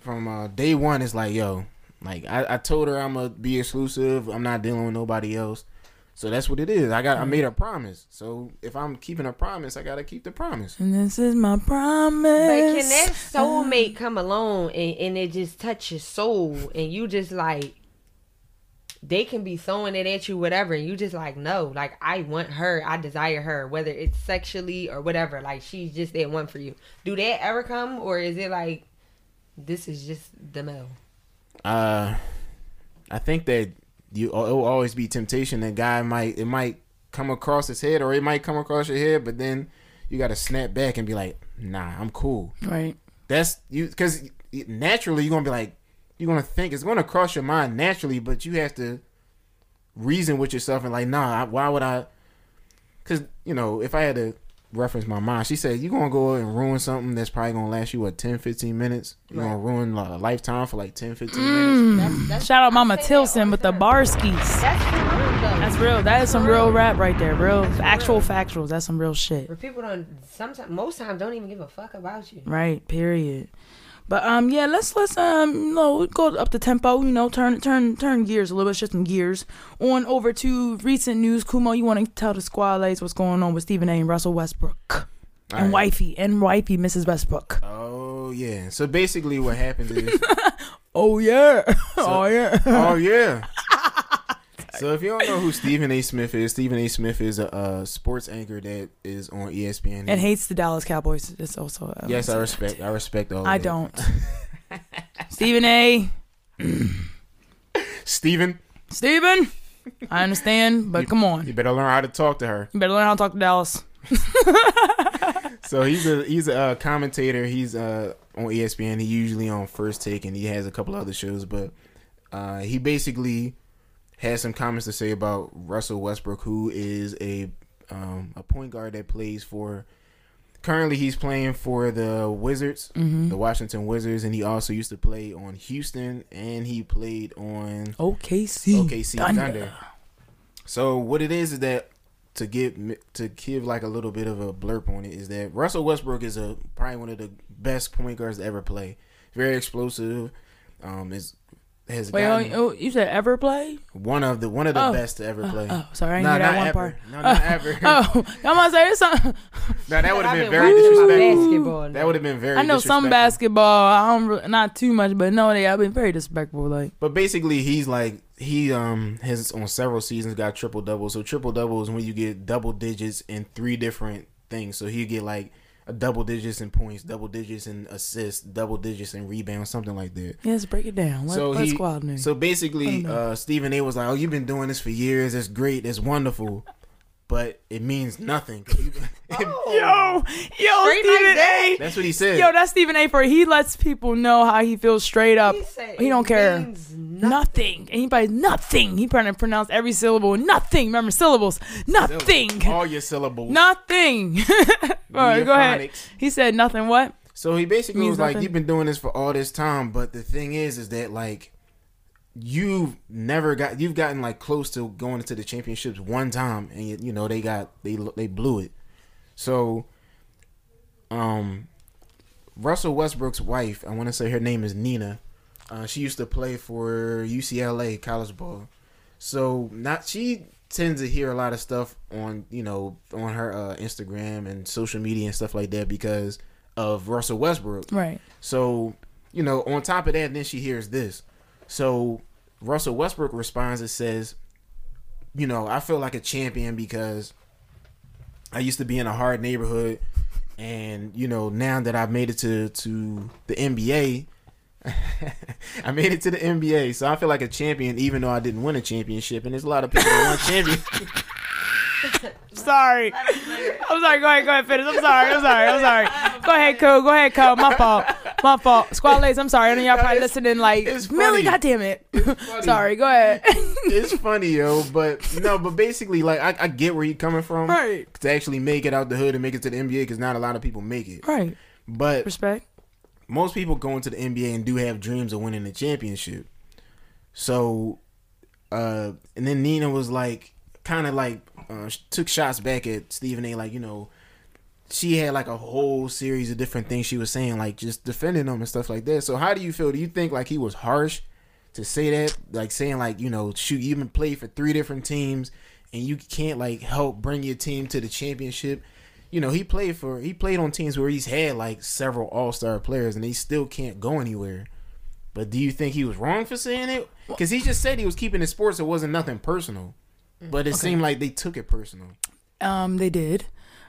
from uh, day one, it's like, yo, like I, I told her I'm gonna be exclusive. I'm not dealing with nobody else. So that's what it is. I got. I made a promise. So if I'm keeping a promise, I gotta keep the promise. And this is my promise. But can that soulmate come along and, and it just touch your soul and you just like they can be throwing it at you whatever and you just like no like I want her I desire her whether it's sexually or whatever like she's just that one for you do that ever come or is it like this is just the male Uh, I think that you uh, it will always be temptation. That guy might it might come across his head or it might come across your head, but then you got to snap back and be like, nah, I'm cool. right. That's you because naturally you're gonna be like you're gonna think it's gonna cross your mind naturally, but you have to reason with yourself and like, nah, why would I? Because you know, if I had to reference my mom, she said you're gonna go and ruin something that's probably gonna last you what 10, 15 minutes. You're gonna ruin like, a lifetime for like 10, 15 mm. minutes. that's, that's Shout out Mama say that all Tilson the with the time. Barskis. that's real That's real. That is some For real rap right there. Real actual factuals. That's some real shit. where people don't sometimes most times don't even give a fuck about you Right. Period. But um, yeah, let's let's um, you know, go up the tempo. You know, turn turn turn gears a little bit, shift some gears. On over to recent news. Kumo, you want to tell the squad what's going on with Stephen A. and Russell Westbrook and All right. wifey and wifey Mrs. Westbrook. Oh yeah. So basically, what happened is, Oh yeah. oh yeah. oh yeah. So if you don't know who Stephen A. Smith is, Stephen A. Smith is a, uh sports anchor that is on ESPN. and hates the Dallas Cowboys. It's also um, yes, I respect. I respect all. I that. don't. Stephen A. Stephen, Stephen. I understand, but come on. you better learn how to talk to her. You better learn how to talk to Dallas. So he's a he's a uh, commentator. He's uh on ESPN. He usually on First Take, and he has a couple other shows. But uh, he basically has some comments to say about Russell Westbrook, who is a um, a point guard that plays for. Currently, he's playing for the Wizards, the Washington Wizards, and he also used to play on Houston, and he played on OKC. OKC Thunder. So what it is is that to give to give like a little bit of a blurb on it is that Russell Westbrook is a probably one of the best point guards to ever play. Very explosive. Um, is has Wait, gotten oh, oh, you said ever play? one of the one of the Oh. best to ever play. Oh, sorry, I didn't Nah, hear that one ever. part. No, not ever. Oh, I'm gonna say something. Now that would have been been very disrespectful. basketball. That would have been very. I know some basketball. I don't not too much, but no, they I've been very disrespectful. Like But basically, he's like he um has on several seasons got triple doubles. So triple doubles when you get double digits in three different things. So he get like a double digits in points, double digits in assists, double digits in rebounds, something like that. Let's break it down. Let, so he squad name. so basically, Let 'em know. uh, Stephen A was like, "Oh, you've been doing this for years. It's great. It's wonderful." But it means nothing. you- oh. Yo, yo, Straight Stephen like? A. That's what he said. Yo, that's Stephen A. For he lets people know how he feels straight up. He said He don't it care. means Nothing. Anybody, nothing. He probably pronounced every syllable. Nothing. Remember syllables. Nothing. All your syllables. Nothing. All right, go ahead. He said nothing. What? So he basically Means was like, nothing. "You've been doing this for all this time, but the thing is, is that like you've never got, you've gotten like close to going into the championships one time, and you, you know they got they they blew it. So, um, Russell Westbrook's wife, I want to say her name is Nina. Uh, she used to play for UCLA college ball. So not she tends to hear a lot of stuff on you know on her uh, Instagram and social media and stuff like that because of Russell Westbrook. Right. So you know on top of that, then she hears this. So Russell Westbrook responds and says, you know, I feel like a champion because I used to be in a hard neighborhood, and you know now that I've made it to to the NBA. I made it to the NBA, so I feel like a champion, even though I didn't win a championship. And there's a lot of people that won champions. Sorry. I'm sorry. Go ahead. Go ahead. Finish. I'm sorry. I'm sorry. I'm sorry. Go ahead, Cole. Go ahead, Cole. My fault. My fault. Squadlaes, I'm sorry. I know y'all probably listening like, it's Milli, funny. God damn it. sorry. Go ahead. it's funny, yo, but no, but basically, like I, I get where you're coming from, Right. To actually make it out the hood and make it to the NBA, because not a lot of people make it, right. But Respect. most people go into the NBA and do have dreams of winning the championship. So, uh, and then Nina was like, kind of like, uh, took shots back at Stephen A. Like, you know, she had like a whole series of different things she was saying, like just defending him and stuff like that. So, how do you feel? Do you think like he was harsh to say that? Like saying like, you know, shoot, you even played for three different teams and you can't like help bring your team to the championship. You know, he played for he played on teams where he's had like several all star players and they still can't go anywhere. But do you think he was wrong for saying it? Because he just said he was keeping his sports. It wasn't nothing personal. But it seemed like they took it personal. Um, they did.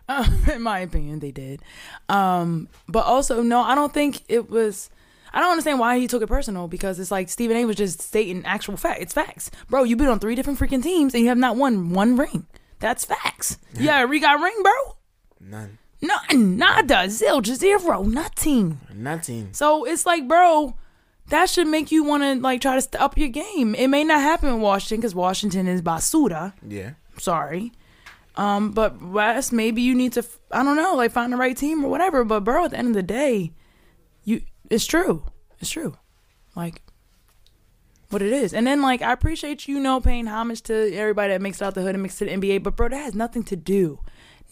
Uh, in my opinion, they did. Um, but also, no, I don't think it was. I don't understand why he took it personal because it's like Stephen A. was just stating actual fact. It's facts, bro. You've been on three different freaking teams and you have not won one ring. That's facts. Yeah, we got ring, bro. None. None, nada, zilch, zero, nothing. Nothing. So it's like, bro, that should make you want to like try to up your game. It may not happen in Washington because Washington is basura. Yeah. Sorry. Um, but West, maybe you need to, I don't know, like find the right team or whatever. But bro, at the end of the day, you, it's true, it's true, like what it is. And then like I appreciate you know paying homage to everybody that makes it out the hood and makes it to the NBA. But bro, that has nothing to do.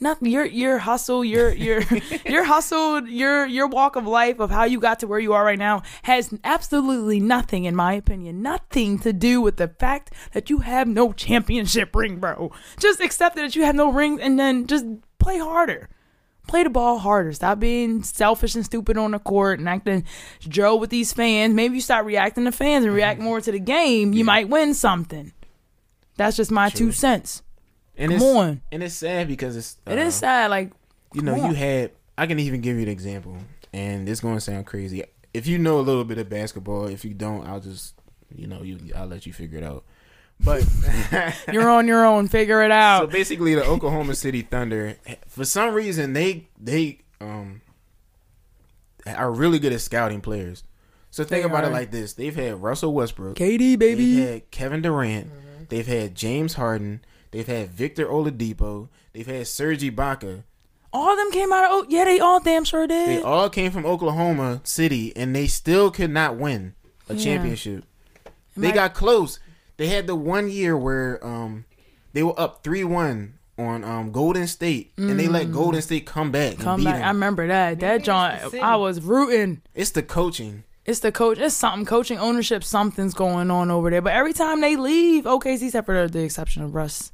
Nothing. Your your hustle, your your your hustle, your your walk of life of how you got to where you are right now has absolutely nothing, in my opinion, nothing to do with the fact that you have no championship ring, bro. Just accept that you have no ring, and then just play harder. Play the ball harder. Stop being selfish and stupid on the court and acting Joe with these fans. Maybe you start reacting to fans and react mm-hmm. more to the game. You might win something. That's just my two cents. And Come it's, on. And it's sad because it's It uh, is sad. Like you know, come you had I can even give you an example, and it's going to sound crazy. If you know a little bit of basketball, if you don't, I'll just you know you I'll let you figure it out. But You're on your own. Figure it out. so basically, the Oklahoma City Thunder, for some reason, they they um are really good at scouting players. So think They about it like this: they've had Russell Westbrook, KD, baby. They've had Kevin Durant. They've had James Harden. They've had Victor Oladipo. They've had Serge Ibaka. all of them came out of. Oh, yeah, they all damn sure did. They all came from Oklahoma City, and they still could not win a Yeah. championship. They I- got close. They had the one year where um they were up three one on um Golden State, and they let Golden State come back and Mm. Come beat back. them. I remember that. That it's John. I was rooting. it's the coaching. It's the coach. It's something. Coaching ownership. Something's going on over there. But every time they leave, OKC, except for the, exception of Russ,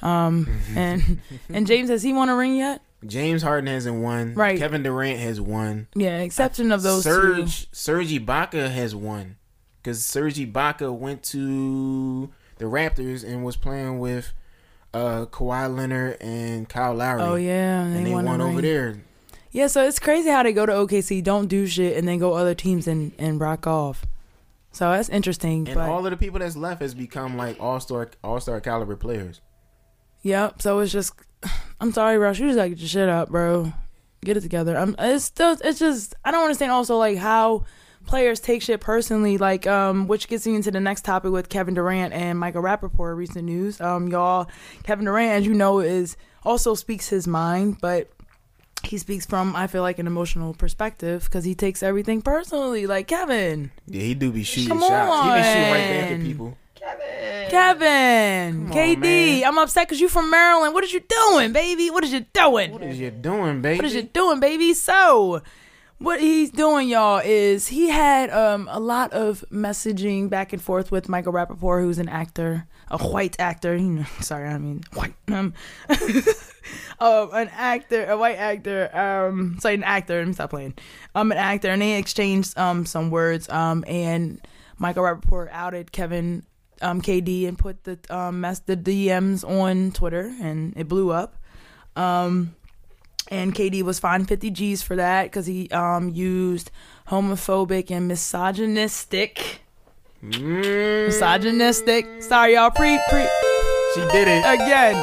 um, and and James, has he won a ring yet? James Harden hasn't won. Right. Kevin Durant has won. Yeah, exception of those two. Serge Serge Ibaka has won because Serge Ibaka went to the Raptors and was playing with uh Kawhi Leonard and Kyle Lowry. Oh yeah, and they won, a over there. Yeah, so it's crazy how they go to OKC, don't do shit, and then go other teams and and rock off. So that's interesting. And but all of the people that's left has become like all star all star caliber players. Yep. So it's just, I'm sorry, Russ. You just your shit up, bro. Get it together. I'm. It's still. It's just. I don't understand. Also, like how players take shit personally. Like, um, which gets me into the next topic with Kevin Durant and Michael Rapaport. Recent news. Um, y'all. Kevin Durant, as you know, is also speaks his mind, but he speaks from I feel like an emotional perspective because he takes everything personally. Like Kevin, Yeah, he do be shooting Come shots. He be shooting right back on. at people. Kevin, Come on, KD, man. I'm upset because you from Maryland. What is you doing, baby? What is you doing? What is you doing, baby? What is you doing, baby? So, what he's doing, y'all, is he had um a lot of messaging back and forth with Michael Rapaport, who's an actor, a white actor. You know, sorry, I mean white. Um, um, an actor, a white actor. Um, sorry, an actor. Let me stop playing. Um, an actor, and they exchanged um some words. Um, and Michael Rapaport outed Kevin um KD and put the um mess the DMs on Twitter, and it blew up. Um, and KD was fined 50 G's for that because he um used homophobic and misogynistic, Mm, misogynistic. Sorry, y'all. Pre pre she did it. again.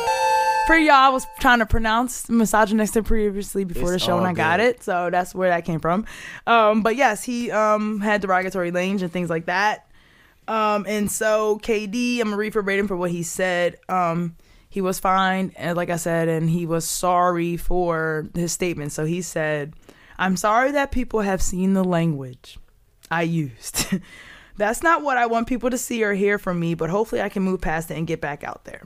For y'all, I was trying to pronounce misogynistic previously before It's the show, and I got it. So that's where that came from. Um, but yes, he um had derogatory language and things like that. Um, and so KD, I'm gonna read verbatim for what he said. Um, he was fine, and like I said, and he was sorry for his statement. So he said, "I'm sorry that people have seen the language I used. That's not what I want people to see or hear from me, but hopefully I can move past it and get back out there."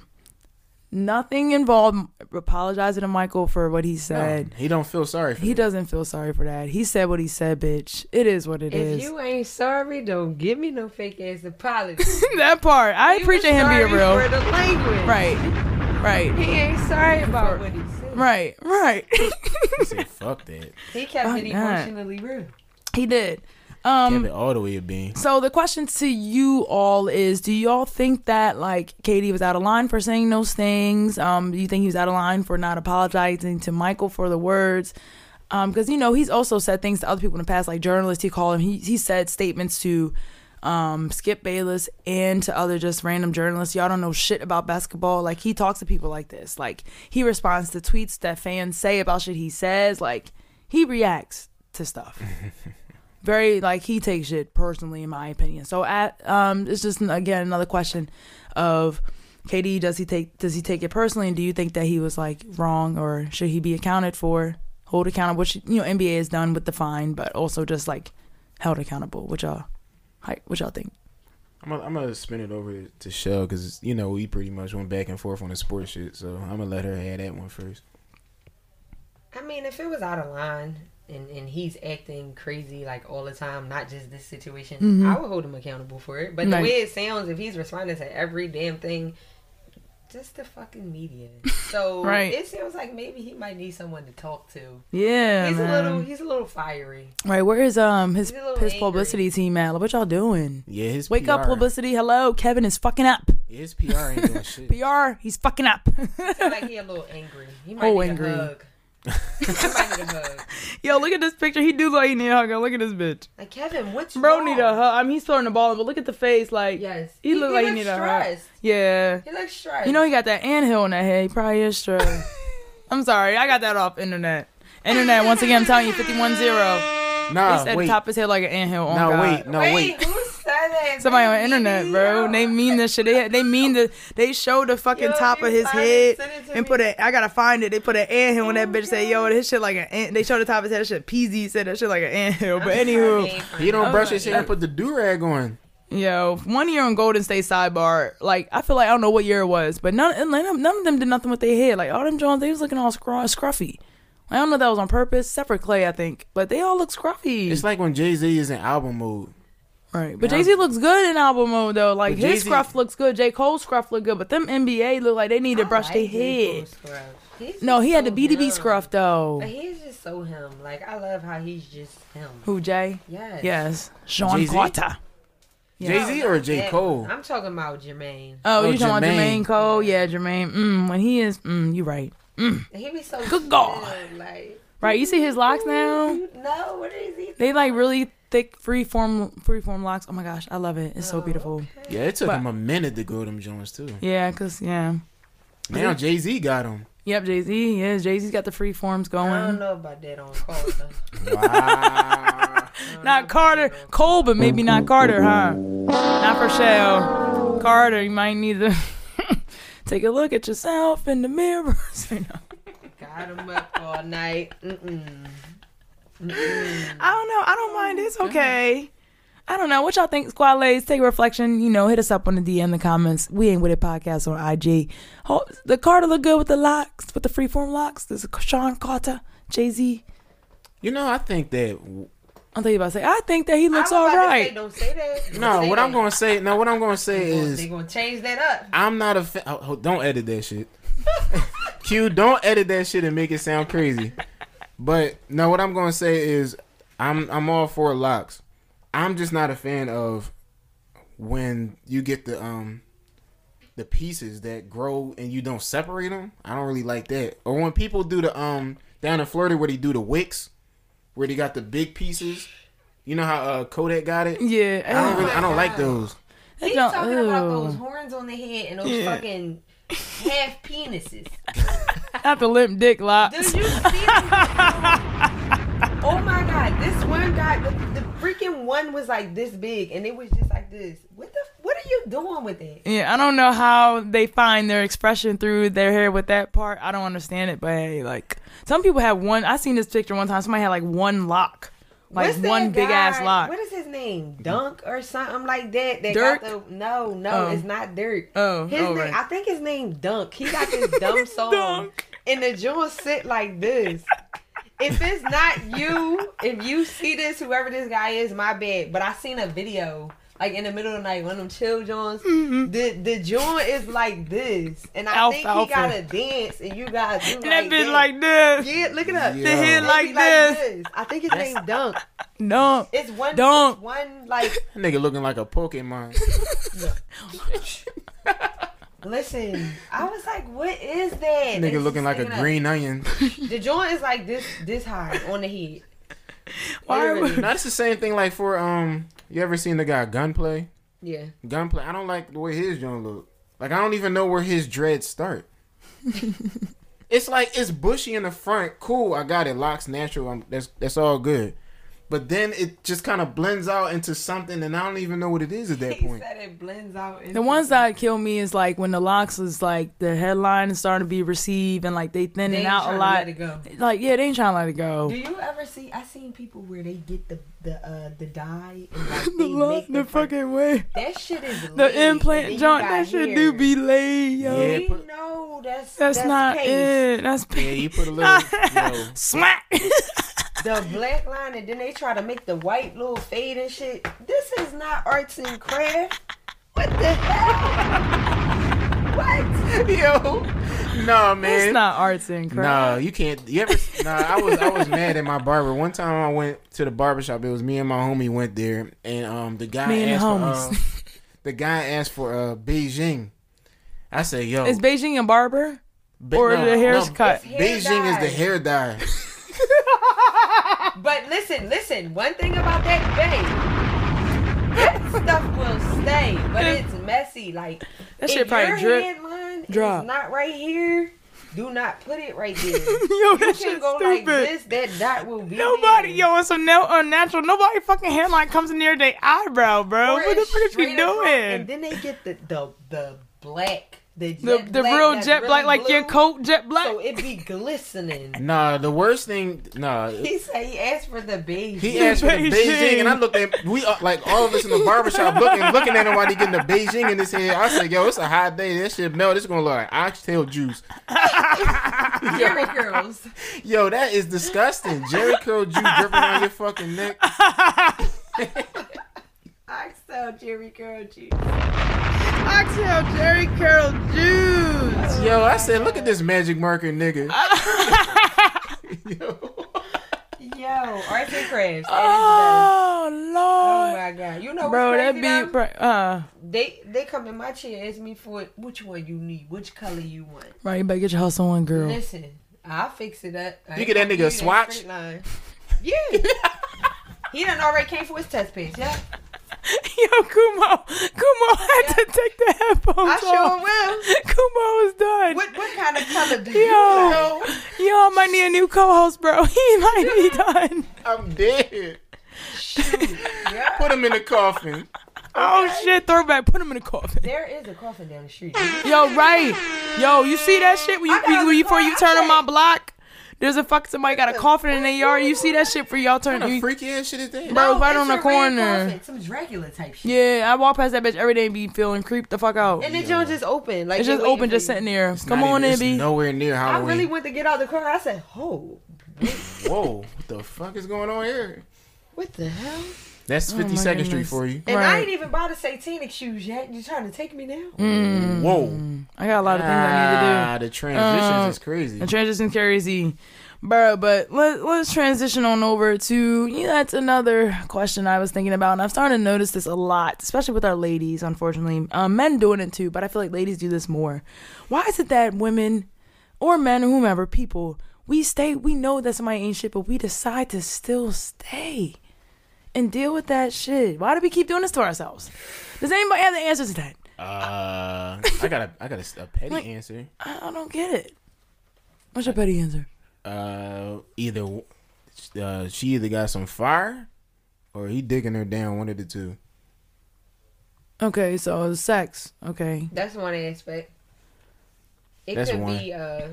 Nothing involved apologizing to Michael for what he said. He don't feel sorry for He it. doesn't feel sorry for that. He said what he said, bitch. It is what it is. If you ain't sorry, don't give me no fake ass apology. that part, I He appreciate was him being real. For the language. Right, right, He ain't sorry about what he said. right, right. He said, "Fuck that." He kept Fuck it that. emotionally real. he did. Um, Kept it all the way a being. So the question to you all is: Do y'all think that like KD was out of line for saying those things? Um, do you think he was out of line for not apologizing to Michael for the words? Um, because you know he's also said things to other people in the past, like journalists. He called him. He he said statements to um Skip Bayless and to other just random journalists. Y'all don't know shit about basketball. Like he talks to people like this. Like he responds to tweets that fans say about shit he says. Like he reacts to stuff very like he takes shit personally in my opinion so at um it's just again another question of KD does he take does he take it personally and do you think that he was like wrong or should he be accounted for hold accountable which you know NBA has done with the fine but also just like held accountable which y'all hi- what y'all think I'm gonna, I'm gonna spin it over to Shell because you know we pretty much went back and forth on the sports shit. So I'm gonna let her have that one first. I mean, if it was out of line and, and he's acting crazy like all the time, not just this situation, I would hold him accountable for it. But Mm-hmm. Right. the way it sounds, if he's responding to every damn thing, just the fucking media. So Right. it sounds like maybe he might need someone to talk to. yeah He's man. a little he's a little fiery. right where is um his He's a little his angry. publicity team at what y'all doing Yeah, his wake PR, up publicity hello Kevin is fucking up His PR ain't doing shit. PR he's fucking up I feel like he a little angry. He might Oh, need angry. a hug. He might need a hug. yo look at this picture he do like he need a hug look at this bitch Like Kevin, what's Bro wrong? need a hug. I mean, he's throwing the ball, but look at the face. Like, Yes. he, look like he looks need a hug. Yeah. He looks stressed. You know he got that anthill on that head. He probably is stressed. I'm sorry, I got that off internet. Internet. Once again, I'm telling you, 51 zero. He Nah, said wait. top his head like an anthill. Oh no, God. wait. No, wait, wait. Who said that? Somebody on Baby? internet, bro. They mean this shit. They they mean the they show the fucking Yo, top of his find it, head it and me. put a. I gotta find it. They put an anthill on that bitch. Say yo, his shit like an. ant. They show the top of his head. That shit peasy said that shit like an ant hill. But anywho, He don't Oh, brush his hair and put the do rag on. Yo, one year on Golden State sidebar, like I feel like I don't know what year it was, but none and none of- them did nothing with their hair. Like all them Jones, they was looking all scru- scruffy. I don't know if that was on purpose, except for Klay, I think, but they all look scruffy. It's like when Jay Z is in album mode. Right, but Yeah. Jay Z looks good in album mode though. Like But his Jay-Z scruff looks good, J Cole's scruff look good, but them NBA look like they need to brush their head. No, he had the BDB scruff though. But he's just so him. Like I love how he's just him. Who Jay? Yes. Yes, Sean Jay-Z? Carter. Jay Z or not J that Cole? I'm talking about Jermaine. Oh, Oh, you talking about Jermaine. Jermaine Cole? Yeah, Jermaine. Mm, when he is, mm, you right. He be so Good God. chill, Like Right, you see his locks now? no, what is he? They like really thick freeform freeform locks. Oh my gosh, I love it. It's so Oh, beautiful. Yeah, it took But- him a minute to grow them joints too. Yeah, cause yeah, Now Jay Z got him. Yep, Jay Z. Yeah, Jay Z's got the free forms going. I don't going. know about that on Carter. Wow. Not Carter, Cole, but maybe not Carter, huh? Not for Shell. Carter, you might need to take a look at yourself in the mirror. You know. Got him up all night. Mm-mm. I don't know. I don't mind. It's okay. I don't know. What y'all think, squad ladies? Take a reflection. You know, hit us up on the DM, the comments. We ain't with it podcast on IG. Ho- The Carter look good with the locks, with the freeform locks. This is Sean Carter, Jay Z. You know, I think that I'm thinking about to say. I think that he looks I was all about to. Say, don't say that. Don't no. say What I'm gonna say, no. What I'm gonna say They is, they're gonna change that up. I'm not a fan. Oh, oh, don't edit that shit. Q, don't edit that shit and make it sound crazy. But no, what I'm gonna say is, I'm I'm all for locks. I'm just not a fan of when you get the um the pieces that grow and you don't separate them. I don't really like that. Or when people do the um down in Florida where they do the wicks, where they got the big pieces. You know how uh, Kodak got it. Yeah. I don't really, I don't like those. He's don't- talking about those horns on the head and those fucking half penises. Not the limp dick lock. Did you see? Oh my god, this one guy, the, the freaking one was like this big and it was just like this. What the, what are you doing with it? Yeah, I don't know how they find their expression through their hair with that part. I don't understand it, but hey, like some people have one. I seen this picture one time. Somebody had like one lock, like What's one big ass lock. What is his name? Dunk or something like that? That Dirk? got the no, no, Oh. it's not Dirk. Oh, his oh, name. right. I think his name Dunk. He got this dumb song, Dunk. And the joint sit like this. If it's not you, if you see this, whoever this guy is, my bad. But I seen a video. Like in the middle of the night, one of them chill joints. Mm-hmm. The the joint is like this, and I think Alfalfa. he gotta dance, and you gotta do And like that bitch that. like this. yeah, look it up. Yeah. The head It like be this. I think his name Dunk. No. It's one. Dunk. It's one like. That nigga looking like a Pokemon. Listen, I was like, "What is that?" Nigga just looking like a sticking up. green onion. The joint is like this, this high on the head. Why Literally. Now that's the same thing like for um. You ever seen the guy Gunplay? Yeah. Gunplay. I don't like the way his joint look. Like I don't even know where his dreads start. it's like it's bushy in the front. Cool, I got it. Locks natural. I'm, that's that's all good. But then it just kind of blends out into something, and I don't even know what it is at that He point. said it blends out. The ones that kill me is like when the locks is like the headline is starting to be received and like they thinning They ain't out a trying to lot. let it go. Like yeah, they ain't trying to let it go. Do you ever see? I seen people where they get the the uh the dye and like the they lock, make the the, fucking fucking way. that shit is The laid, implant joint, that shit hair. do be laid, yo. Yeah, We put- know that's that's, that's not paste. it. That's Yeah, you put a little. yo, smack. the black line and then they try to make the white little fade and shit. This is not arts and craft. What the hell? what? yo, no man. it's not arts and Nah, crafts. you can't. You ever? Nah, I was I was mad at my barber. One time I went to the barber shop. It was me and my homie went there, and um the guy Me and the asked for uh, the guy asked for uh Beijing. I said, yo, Is Beijing a barber? Be- or the hair's cut? Hair Beijing is the hair dye. But listen, listen. One thing about that bay, that stuff will stay, but it's messy. Like That if shit probably your drip. headline drop. is not right here. Do not put it right there. Yo, you that can go like stupid. this. That dot will be Nobody, there. yo, it's so no, unnatural. Nobody fucking hairline comes near their eyebrow, bro. Or what the fuck is you straight across, And doing? then they get the the the black, the The jet the black real that's jet really black, like your coat jet black. So it be glistening. Nah, the worst thing. Nah, He said he asked for the Beijing. he asked for the Beijing. Beijing, and I looked at we uh, like all of us in the barbershop looking looking at him while he getting the Beijing in his head. I said, yo, it's a hot day. This shit melt. It's gonna look like oxtail juice. Jheri girls. Yo, that is disgusting. Jheri curl juice dripping on your fucking neck. Oxtail Jheri girl juice. Oxtail Jheri curl juice. Yo, I said, look at this magic marker nigga. Yo. Yo, arts and crafts. Oh lord, Oh my god. You know what's bro, that crazy be though? bro, uh, They they come in my chair ask me for which one you need, which color you want. right. You better get your hustle on, girl. Listen, I'll fix it up. I You get that nigga give a swatch? straight. Yeah. he done already came for his test pads, yeah. Yo, Kumo, Kumo had to take the headphones I sure off. will. Kumo is done. What what kind of color do you Yo, know? yo, I might need a new co-host, bro. He might be done. I'm dead. Put him in the coffin. Oh shit, throwback. Put him in the coffin. There is a coffin down the street. Yo, right. Yo, you see that shit when you, when you- before you turn on my block? There's a fuck somebody got a coffin in their yard. You see that shit for y'all turn. What the You, freaky ass shit is that? bro, No, right on the corner. coffin, Some Dracula type shit. Yeah, I walk past that bitch every day and be feeling creeped the fuck out. And the joint just open. Like It's just open, just sitting there. It's Come on, even, in, it's B. nowhere near how. I really went to get out the car. I said, "Oh, Whoa, what the fuck is going on here? what the hell?" That's Oh my 52nd Street for you. And I ain't even bought the satanic shoes yet. You trying to take me now? Mm. Whoa. I got a lot of things I need to do. Ah, the transitions Uh, is crazy. The transition is crazy. Bro, but let, let's transition on over to, you know, that's another question I was thinking about. And I've started to notice this a lot, especially with our ladies, unfortunately. Um, men doing it too, but I feel like ladies do this more. Why is it that women or men or whomever, people, we stay, we know that somebody ain't shit, but we decide to still stay and deal with that shit? Why do we keep doing this to ourselves? Does anybody have the answers to that? Uh, I got a, I got a, a petty Like- answer. I, I don't get it. What's your petty answer? Uh, either, uh, she either got some fire, or he digging her down. One of the two. Okay, so sex. Okay. That's one aspect. It That's could one. be uh,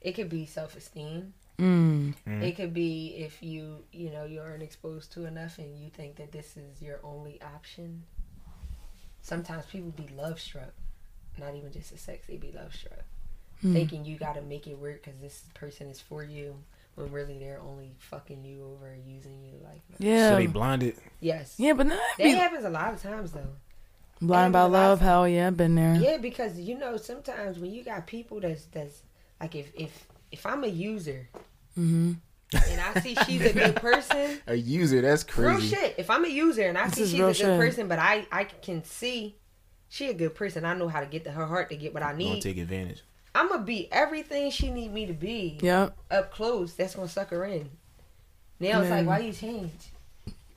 it could be self esteem. Mm. It could be if you you know you aren't exposed to enough and you think that this is your only option. Sometimes people be love struck, not even just the sex. They be love struck, Hmm. thinking you got to make it work because this person is for you, when really they're only fucking you over and using you. Like Yeah. So they blinded. yes, yeah, but that that be happens a lot of times though. blind by happens a lot. love. Hell yeah, I've been there. Yeah, because you know sometimes when you got people that's that's like if if if I'm a user Mm-hmm. and I see she's a good person, A user. That's real crazy. shit. If I'm a user and I This see she's a good shit. person, but I I can see she a good person, I know how to get to her heart to get what I Gonna need. take advantage. I'm gonna be everything she need me to be Yep. up close. That's gonna suck her in. Now it's like, why you change?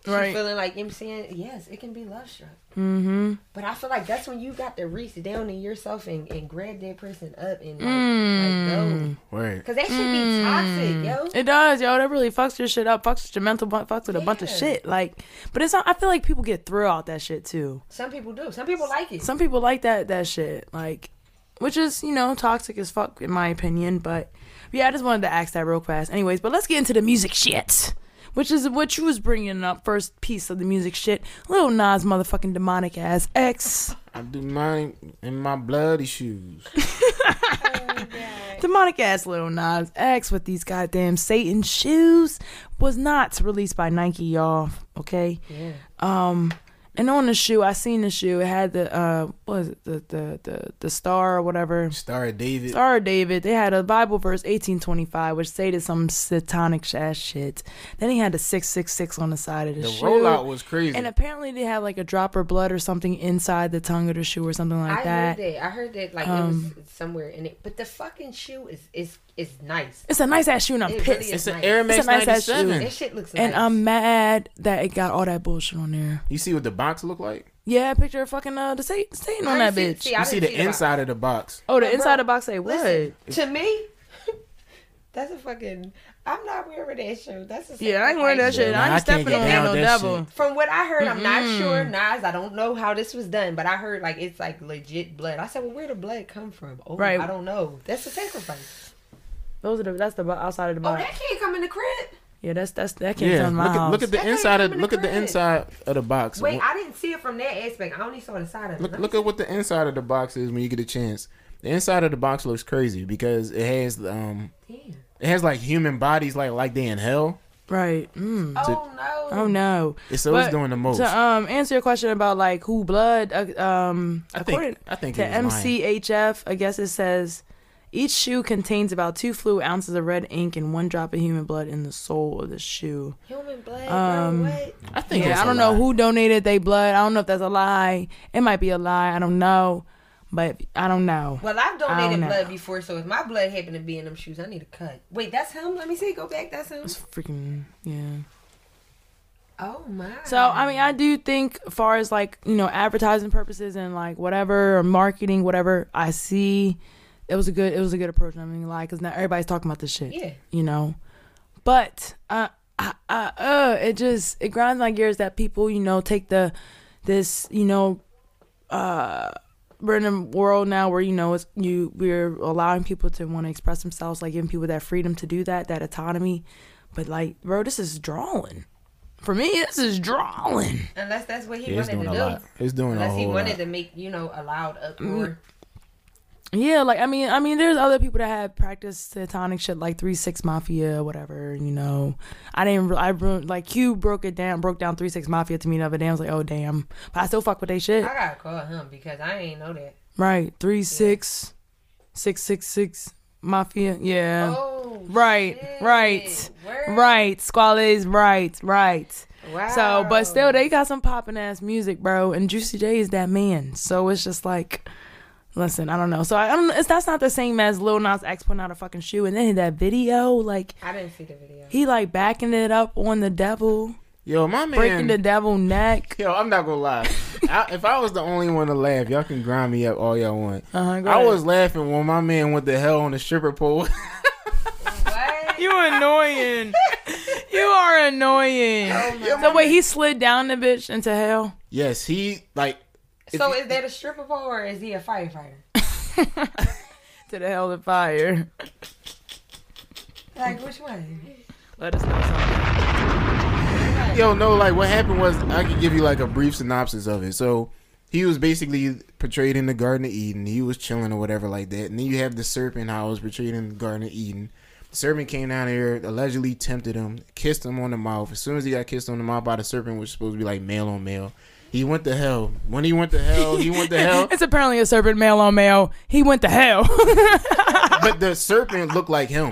She Right. feeling like you know what I'm saying, yes, it can be love struck. Mm-hmm. But I feel like that's when you got to reach down in yourself and, and grab that person up and like, Mm. like go. Word. Cause that should be toxic, yo. It does, yo. That really fucks your shit up. Fucks with your mental. bu- Fucks with a bunch of shit. Like, but it's not. I feel like people get through out that shit too. Some people do. Some people like it. Some people like that that shit. Like, which is you know toxic as fuck in my opinion. But yeah, I just wanted to ask that real fast. Anyways, but let's get into the music shit. Which is what you was bringing up first piece of the music shit. Little Nas motherfucking demonic ass X. I do mine in my bloody shoes. Demonic ass Little Nas X with these goddamn Satan shoes was not released by Nike, y'all. Okay. Yeah. Um, and on the shoe, I seen the shoe. It had the uh, what was it the the the, the star or whatever. Star of David. Star of David. They had a Bible verse eighteen twenty five, which stated some satanic ass shit. Then he had the six six six on the side of the, the shoe. The rollout was crazy. and apparently they had like a drop of blood or something inside the tongue of the shoe or something like I that. I heard that. I heard that like Um, it was somewhere in it. But the fucking shoe is is is nice. It's a nice ass shoe, and I'm It pissed. is it's an nice. Air It's Max a nice ass shoe. 97. That shit looks and nice. I'm mad that it got all that bullshit on there. You see what the box look like? Yeah, I picture fucking uh the Satan, Satan on that didn't bitch. see- I You see didn't the the inside of the box. oh, the But inside bro, of the box say what? Listen, to me, that's a fucking. I'm not wearing that shoe. That's a Yeah, I ain't wearing that sacrifice shit. Nah, I I ain't can't stepping on down no that devil. shit. From what I heard, I'm not sure, Nas. I don't know how this was done, but I heard like it's like legit blood. I said, well, where the blood come from? Oh, Right. I don't know. That's a sacrifice. Those are the that's the outside of the box. Oh, that can't come in the crib. yeah, that's that's that can't Yeah, come in my look at, house. look at the That inside of even look a at the inside of the box. Wait, I didn't see it from that aspect. I only saw the side of it. Look look me at what the inside of the box is when you get a chance. The inside of the box looks crazy because it has um see. it has like human bodies like like they in hell. right. Mm. Oh no. Oh no. It's so it's But doing the most. To um answer your question about like who blood, uh, um, I according think I think to it was mine. MSCHF, I guess it says each shoe contains about two fluid ounces of red ink and one drop of human blood in the sole of the shoe. Human blood, Um, bro. What? I think Yeah, it's I a don't know lie. who donated their blood. I don't know if that's a lie. It might be a lie. I don't know, but I don't know. Well, I've donated know. blood before, so if my blood happened to be in them shoes, I need a cut. Wait, that's him. Let me see. Go back. That's him. It's freaking yeah. Oh my. So I mean, I do think, as far as like you know, advertising purposes and like whatever or marketing, whatever, I see it was a good it was a good approach. I mean, like, cause now everybody's talking about this shit. Yeah. You know, but uh, I, I, uh, it just it grinds my gears that people you know take the this you know uh we're in a world now where you know it's you we're allowing people to want to express themselves like giving people that freedom to do that that autonomy but like bro this is drawing for me this is drawing Unless that's what he Yeah, wanted to do. lot. It's doing a Unless he wanted lot. to make you know a loud uproar. Yeah like i mean i mean there's other people that have practiced satanic shit like three six mafia whatever you know i didn't i like q broke it down broke down three six mafia to me the other day i was like oh damn but i still fuck with they shit I gotta call him because I ain't know that. right three six six six six mafia yeah Oh, right shit. right Word. right Squadlaes right right Wow. So, but still, they got some popping ass music, bro. And Juicy J is that man. So it's just like, listen, I don't know. So I don't. It's that's not the same as Lil Nas X putting out a fucking shoe, and then that video, like I didn't see the video. he like backing it up on the devil, Yo, my man. breaking the devil neck. Yo, I'm not gonna lie. I, if I was the only one to laugh, y'all can grind me up all y'all want. Uh-huh, I was laughing when my man went to hell on the stripper pole. What? You annoying. you are annoying. Oh so wait, he slid down the bitch into hell. yes, he like. If so you- is that a stripper pole or is he a firefighter? To the hell of fire. Like which one? Let us know something. Yo, no, like what happened was I could give you like a brief synopsis of it. So he was basically portrayed in the Garden of Eden. He was chilling or whatever like that. And then you have the serpent how it was portrayed in the Garden of Eden. The serpent came down here, allegedly tempted him, kissed him on the mouth. As soon as he got kissed on the mouth by the serpent, which was supposed to be like male on male, he went to hell. When he went to hell, he went to hell. It's apparently a serpent, male on male. He went to hell. But the serpent looked like him.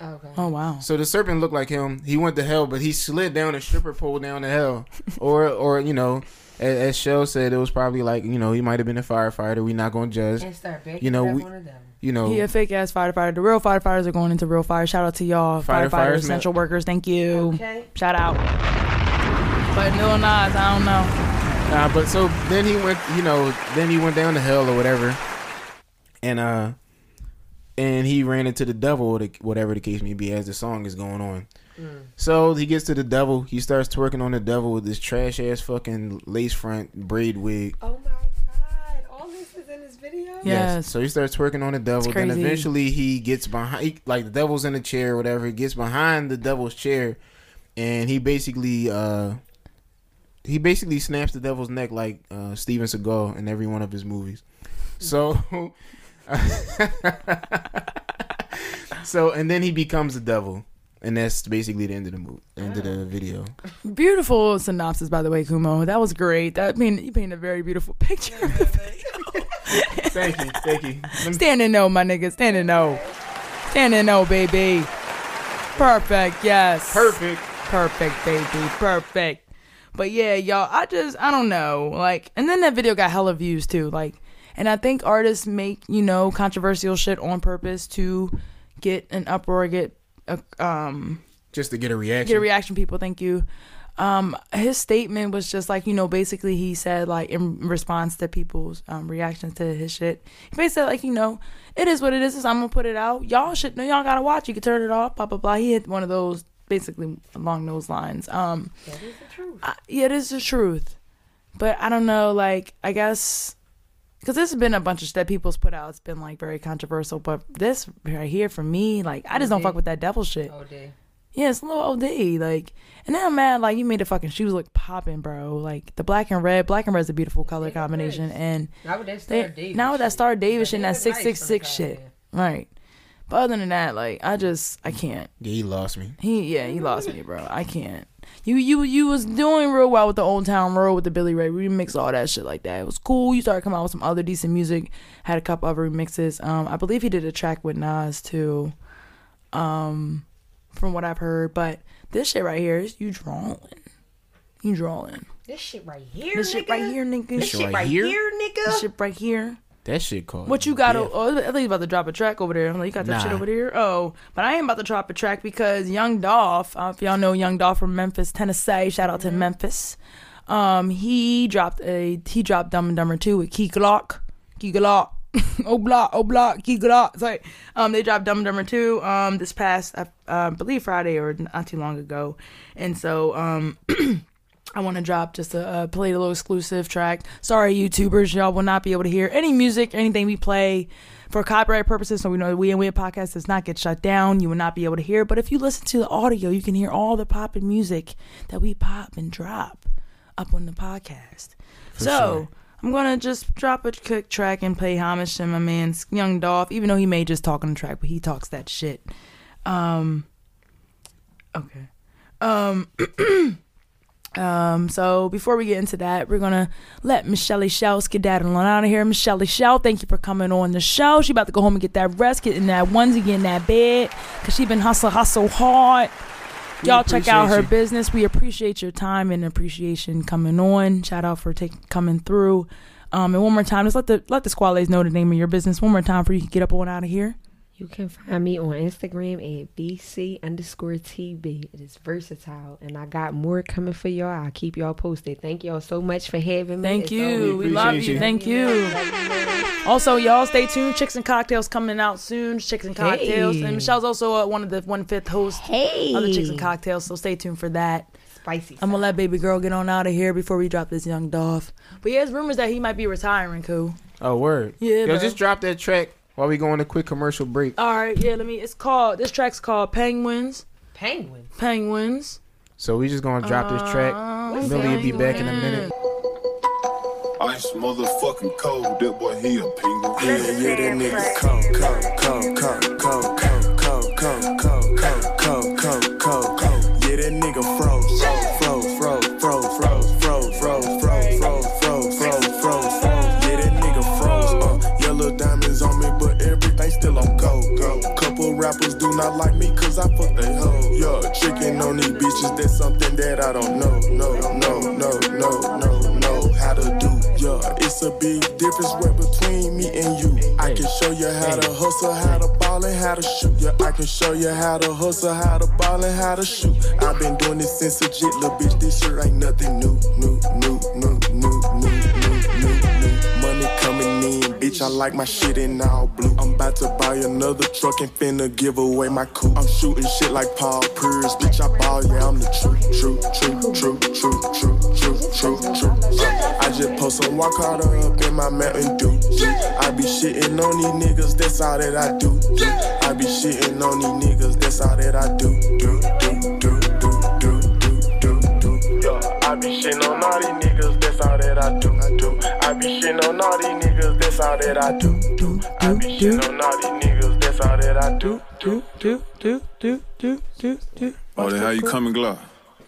Oh, okay. oh wow. So the serpent looked like him. He went to hell, but he slid down a stripper pole down to hell. Or, or you know, as, as Shell said, it was probably like you know he might have been a firefighter. We not gonna judge. And start backing You know, we- on the devil. You know, He a fake ass firefighter. The real firefighters are going into real fire. Shout out to y'all, Firefighters, firefighters, essential workers. Thank you. Okay. Shout out. But Lil Nas, I don't know. Uh, but so then he went. You know, then he went down to hell or whatever, and uh, and he ran into the devil, or whatever the case may be, as the song is going on. So he gets to the devil. He starts twerking on the devil with this trash ass fucking lace front braid wig. Oh my god! All this is in this video. Yes. So he starts twerking on the devil. It's Then eventually he gets behind, he- like the devil's in the chair or whatever. He gets behind the devil's chair, and he basically, uh he basically snaps the devil's neck like uh Steven Seagal in every one of his movies. So, so and then he becomes the devil, and that's basically the end of the movie, end of the video. Beautiful synopsis, by the way, Kumo. That was great. That mean you painted a very beautiful picture. Thank you, thank you. Let me- Stand and no, my nigga. Stand and no. Stand and no, baby. Perfect. Yes. Perfect. Perfect, baby. Perfect. But yeah, y'all, I just I don't know. Like and then that video got hella views too. Like and I think artists make, you know, controversial shit on purpose to get an uproar, get a um Just to get a reaction. get a reaction people thank you um his statement was just like you know basically he said like in response to people's um reactions to his shit he basically said like you know it is what it is i'm gonna put it out y'all should know y'all gotta watch you can turn it off blah blah blah he hit one of those basically along those lines um That is the truth. I, yeah, it is the truth. But I don't know, like, I guess, because this has been a bunch of shit that people's put out. It's been, like, very controversial. But this right here, for me, like, I just don't fuck with that devil shit. Oh, day. Yeah, it's a little OD. Like, and then I'm mad, like, you made the fucking shoes look popping, bro. Like, the black and red, black and red's a beautiful color combination. is. And Now with that Star Davis. now with that. Star Davis shit and that look nice 666 shit. Right. But other than that, like, I just, I can't. Yeah, he lost me. He yeah, he lost me, bro. I can't. You you you was doing real well with the Old Town Road with the Billy Ray remix, all that shit like that. It was cool. You started coming out with some other decent music. Had a couple other remixes. Um, I believe he did a track with Nas too. Um, from what I've heard, but this shit right here is you drawing. You drawing. This shit right here, This shit nigga. right here, nigga. This shit shit right right here? here, nigga. This shit right here. That shit called. What you got? Yeah. Oh, I think you about to drop a track over there. I'm like, you got that shit over there. Oh, but I ain't about to drop a track because Young Dolph. Uh, if y'all know Young Dolph from Memphis, Tennessee. Shout out to Memphis. Um, he dropped a he dropped Dumb and Dumber two with Key Glock, Key Glock, oh block, oh block, Key Glock. Sorry. Um, they dropped Dumb and Dumber two um this past I uh, believe Friday or not too long ago, and so um. I want to drop just a, uh play a little exclusive track. Sorry, YouTubers, y'all will not be able to hear any music, anything we play for copyright purposes. So we know the We and We podcast does not get shut down. You will not be able to hear. But if you listen to the audio, you can hear all the popping music that we pop and drop up on the podcast. so sure. I'm gonna just drop a quick track and play homage to my man Young Dolph, even though he may just talk on the track, but he talks that shit. Um, okay. Um. Um, so before we get into that, we're gonna let Michelle Shell skedaddle on out of here. Michelle Shell, thank you for coming on the show. She about to go home and get that rest, get in that onesie, get in that bed, cause she been hustle, hustle hard. We Y'all check out her you. business. We appreciate your time and appreciation coming on. Shout out for taking coming through. Um, and one more time, just let the let the squad know the name of your business. One more time for you to get up on out of here. You can find me on Instagram at VC underscore TB. It is versatile, and I got more coming for y'all. I'll keep y'all posted. Thank y'all so much for having me. Thank It's you. always- We love you. you. Thank you. Also, y'all stay tuned. Chicks and cocktails coming out soon. Chicks and cocktails, Hey. and Michelle's also uh, one of the one fifth hosts Hey, of the Chicks and cocktails. So stay tuned for that. spicy. I'm gonna let baby girl get on out of here before we drop this young Dolph. But yeah, there's rumors that he might be retiring. Cool. Oh word. Yeah, Yo, bro. just drop that track while we go on a quick commercial break. All right. Yeah. Let me. It's called. This track's called Penguins. Penguins. Penguins. So we just gonna drop this track. Uh, Milli will be back in a minute. Ice motherfucking cold, that boy he a penguin. Yeah, yeah, that nigga cold, cold, cold, cold, cold, cold, cold, still on gold. Couple rappers do not like me 'cause I fuck they hoe. Yeah, tricking on these bitches, that's something that I don't know. No, no, no, no, no, no, how to do. Yeah, it's a big difference right between me and you. I can show you how to hustle, how to ball, and how to shoot. Yeah, I can show you how to hustle, how to ball, and how to shoot. I've been doing this since a jit, little bitch. This shit ain't nothing new, new, new, new, like my shit in all blue. I'm about to buy another truck and finna give away my coupe. I'm shooting shit like Paul Pierce, bitch. I ball, yeah, I'm the true, true, true, true, true, true, true, true, true. I just post some walk harder up in my Mountain Dew. I be shitting on these niggas, that's all that I do. I be shitting on these niggas, that's all that I do. Do, do, do, do, do, do, do, do. Yeah, I be shitting on all these niggas, that's all that I do. I do. I be shitting on all these niggas, that's all that I do. do. I be shitting on all these niggas, that's all that I do. Do do do do do do do. Oh, then how you coming, Glock?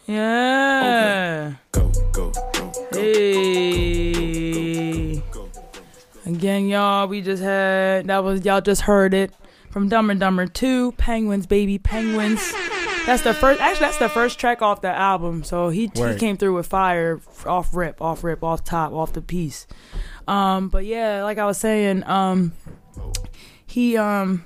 Yeah. Go, go, go, go. Hey. Again, y'all, we just had that was y'all just heard it from Dum and Dummer 2, Penguins, baby, Penguins. That's the first actually that's the first track off the album. So he, he came through with fire off rip, off rip, off top, off the piece. Um, but yeah, like I was saying, um he um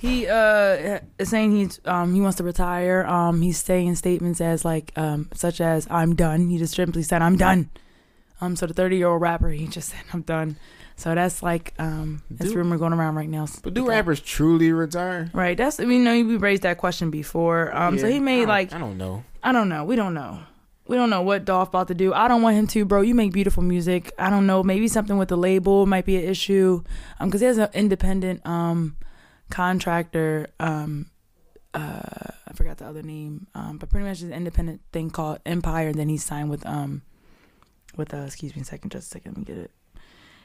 he uh is saying he's um he wants to retire. Um he's saying statements as like um such as I'm done. He just simply said I'm done. Um so the 30 year old rapper he just said I'm done. So that's like um that's Do- rumor going around right now. But do rappers truly retire? Right, that's I mean, you know we raised that question before. Um so Yeah, he I made don't- like I don't know. I don't know. We don't know. We don't know what Dolph about to do. I don't want him to, bro. You make beautiful music. I don't know. Maybe something with the label might be an issue. Um, because he has an independent um contractor. Um, uh, I forgot the other name. Um, but pretty much an independent thing called Empire. And then he signed with um, with uh, excuse me a second, just a second, let me get it.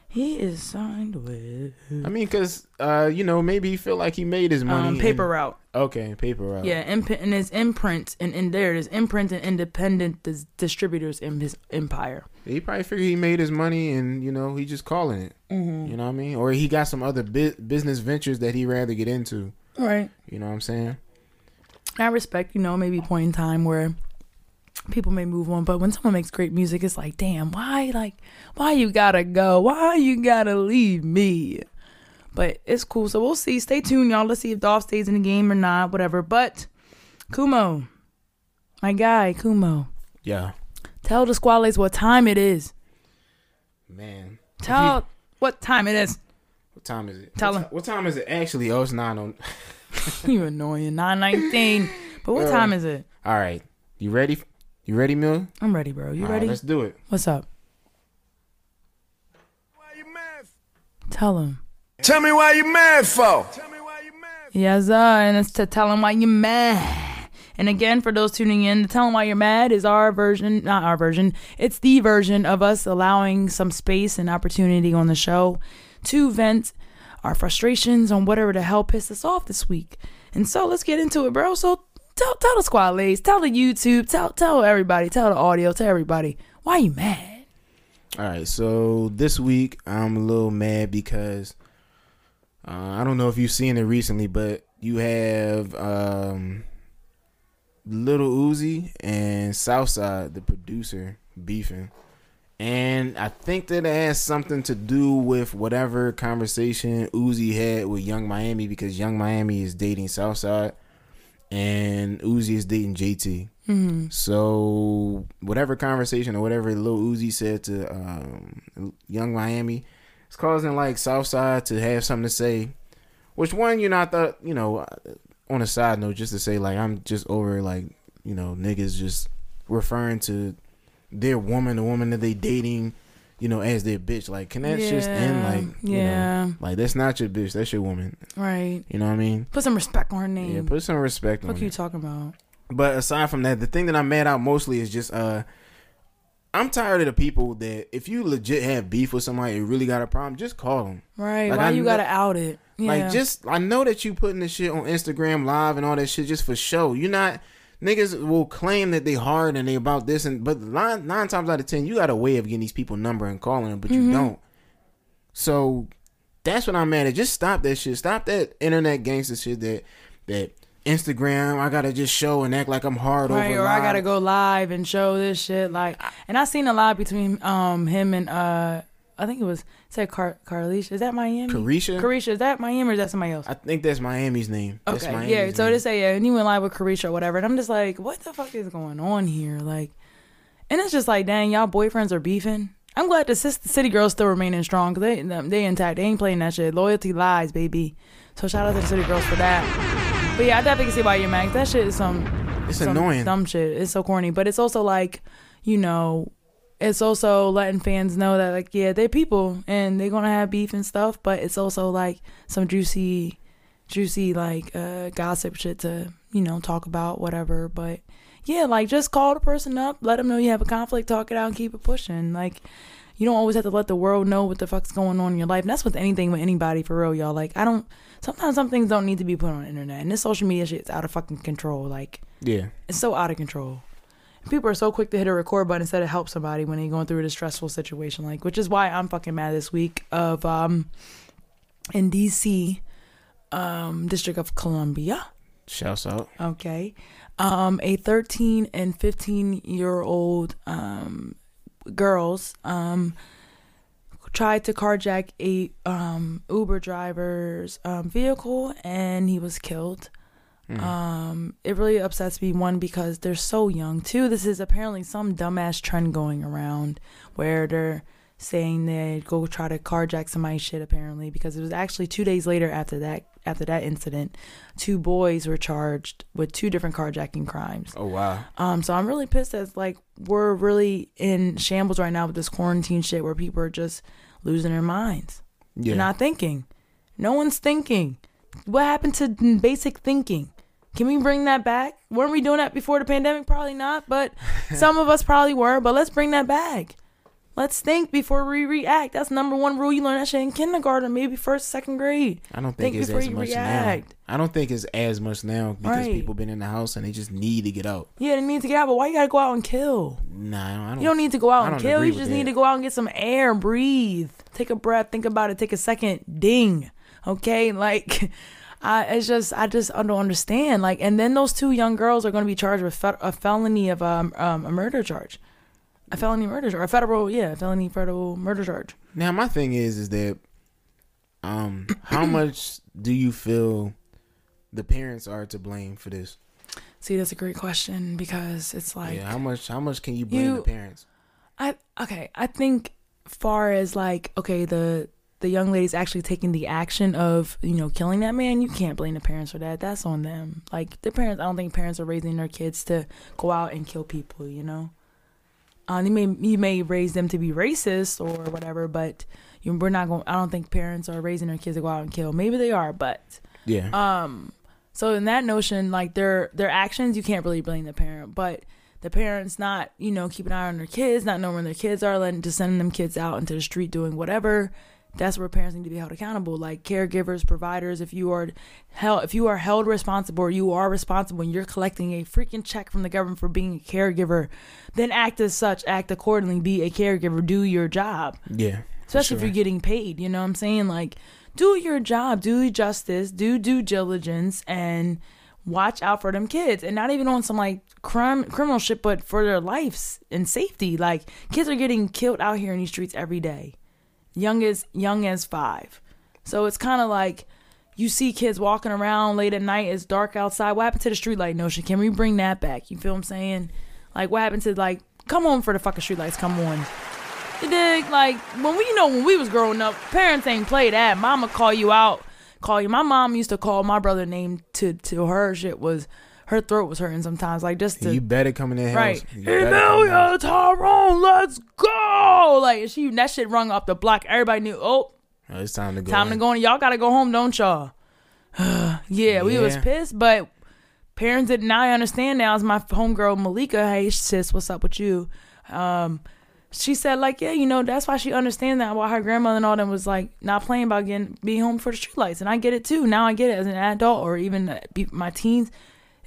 He is signed with I mean, cause uh, you know, maybe he feel like he made his money. um and- Paper Route. Okay, paper route. Yeah, imp- and his imprint, and in there, his imprint and independent dis- distributors in his empire. He probably figured he made his money, and you know, he just calling it. Mm-hmm. You know what I mean? Or he got some other bu- business ventures that he rather get into. Right. You know what I'm saying? I respect, you know, maybe point in time where people may move on, but when someone makes great music, it's like, damn, why, like, why you gotta go? Why you gotta leave me? But it's cool. So we'll see. Stay tuned, y'all. Let's see if Dolph stays in the game or not, whatever. But Kumo, my guy, Kumo, Yeah, tell the Squadlaes what time it is. man. Tell what time it is. What time is it? Tell what, him. ti- what time is it? Actually, oh, it's nine on. you annoying. 919. But what time is it? All right, you ready? You ready, Mill? I'm ready, bro. You All right, ready? let's do it. What's up? Why you mad? Tell him. Tell me why you mad for. Yes, sir. And it's to tell him why you're mad. And again, for those tuning in, to tell him why you're mad is our version, not our version. It's the version of us allowing some space and opportunity on the show to vent our frustrations on whatever the hell pissed us off this week. And so let's get into it, bro. So tell tell the squad ladies, tell the YouTube, tell tell everybody, tell the audio, tell everybody why you mad. All right, so this week I'm a little mad because uh, I don't know if you've seen it recently, but you have um, Little Uzi and Southside, the producer, beefing. And I think that it has something to do with whatever conversation Uzi had with Young Miami because Young Miami is dating Southside and Uzi is dating JT. Mhm. So whatever conversation or whatever little Uzi said to um, Young Miami, it's causing like Southside to have something to say. Which one you not thought you know? uh, On a side note, just to say like I'm just over like you know niggas just referring to their woman, the woman that they dating, you know, as their bitch. Like, can that just end? Yeah, Like, you yeah. know, like that's not your bitch. That's your woman. Right. You know what I mean? Put some respect on her name. Yeah, put some respect on What it. you talking about? But aside from that, the thing that I'm mad out mostly is just uh I'm tired of the people that if you legit have beef with somebody, you really got a problem, just call them. Right. Like, why I you know- gotta out it? Yeah. Like just I know that you putting this shit on Instagram live and all that shit just for show. You're not niggas will claim that they hard and they about this and but nine, nine times out of ten you got a way of getting these people number and calling them, but Mhm. you don't. So that's what I'm mad at. Just stop that shit. Stop that internet gangster shit that that Instagram. I gotta just show and act like I'm hard right, over. or I gotta go live and show this shit. Like, and I seen a lot between um him and uh I think it was said Car Carlisha. Is that Miami? Caresha? Caresha. Is that Miami or is that somebody else? I think that's Miami's name. That's Okay, Miami's yeah. So name. they say yeah, and he went live with Caresha or whatever, and I'm just like, what the fuck is going on here? Like, and it's just like, dang, y'all boyfriends are beefing. I'm glad the city girls still remaining strong because they they intact. They ain't playing that shit. Loyalty lies, baby. So shout out to the city girls for that. But yeah, I definitely can see why you're mad. That shit is some It's some annoying. dumb shit. It's so corny, but it's also like, you know, it's also letting fans know that like yeah, they're people and they're gonna have beef and stuff. But it's also like some juicy, juicy like uh, gossip shit to you know talk about whatever. But yeah, like just call the person up, let them know you have a conflict, talk it out, and keep it pushing. Like you don't always have to let the world know what the fuck's going on in your life. And that's with anything with anybody for real, y'all. Like I don't. Sometimes some things don't need to be put on the internet, and this social media shit is out of fucking control. Like Yeah. it's so out of control. People are so quick to hit a record button instead of help somebody when they're going through a stressful situation. Like, which is why I'm fucking mad this week of um in DC, um, District of Columbia. Shouts out. Okay. Um, a 13 and 15 year old um, girls um, tried to carjack a um, Uber driver's um, vehicle and he was killed. Um, it really upsets me one because they're so young. Two, this is apparently some dumbass trend going around where they're saying they go try to carjack somebody's shit apparently because it was actually two days later after that after that incident, two boys were charged with two different carjacking crimes. Oh wow. Um, so I'm really pissed as like we're really in shambles right now with this quarantine shit where people are just losing their minds. Yeah. They're not thinking. No one's thinking. What happened to basic thinking? Can we bring that back? Weren't we doing that before the pandemic? Probably not, but some of us probably were. But let's bring that back. Let's think before we react. That's number one rule. You learn that shit in kindergarten, maybe first, second grade. I don't think, it's as much react. now. I don't think it's as much now because Right. people been in the house and they just need to get out. Yeah, they need to get out, but why you gotta go out and kill? Nah, I don't. I don't You don't need to go out and kill. You just that. need to go out and get some air, breathe, take a breath, think about it, take a second, ding. Okay, like I it's just I just I don't understand. Like, and then those two young girls are going to be charged with fe- a felony of um, um a murder charge, a felony murder charge, a federal yeah, a felony federal murder charge. Now my thing is is that um how much do you feel the parents are to blame for this? See, that's a great question because it's like yeah, how much how much can you blame You- the parents? I okay. I think far as like okay, the the young lady's actually taking the action of you know killing that man. You can't blame the parents for that. That's on them. Like the parents, I don't think parents are raising their kids to go out and kill people. You know, uh, you may you may raise them to be racist or whatever, but you, we're not going. I don't think parents are raising their kids to go out and kill. Maybe they are, but Yeah. um, so in that notion, like their their actions, you can't really blame the parent, but the parents not you know keeping an eye on their kids, not knowing where their kids are, letting just sending them kids out into the street doing whatever. That's where parents need to be held accountable, like caregivers, providers. If you are held, if you are held responsible, or you are responsible, and you're collecting a freaking check from the government for being a caregiver, then act as such, act accordingly, be a caregiver, do your job yeah. especially if you're getting paid. You know what I'm saying? Like, do your job, do justice, do due diligence, and watch out for them kids. And not even on some like crime, criminal shit, but for their lives and safety. Like, kids are getting killed out here in these streets every day, young as young as five. So it's kind of like you see kids walking around late at night. It's dark outside. What happened to the streetlight notion? Can we bring that back? You feel what I'm saying? Like, what happened to like? Come on for the fucking street lights. Come on. You dig? Like when we you know when we was growing up, parents ain't play that. Mama call you out, call you. My mom used to call my brother name to to her shit was her throat was hurting sometimes. Like just to you better come in house. right. You better come in that Emilia Tyrone, let's go. Like she that shit rung up the block. Everybody knew. Oh, Oh, it's time to go. time to go. in. Y'all gotta go home, don't y'all? yeah, we was pissed, but parents didn't. Now I understand. Now, as my homegirl Malika, hey sis, what's up with you? Um, she said like, yeah, you know, that's why she understands that. Why her grandmother and all them was like not playing about getting being home for the streetlights, and I get it too. Now I get it as an adult or even my teens.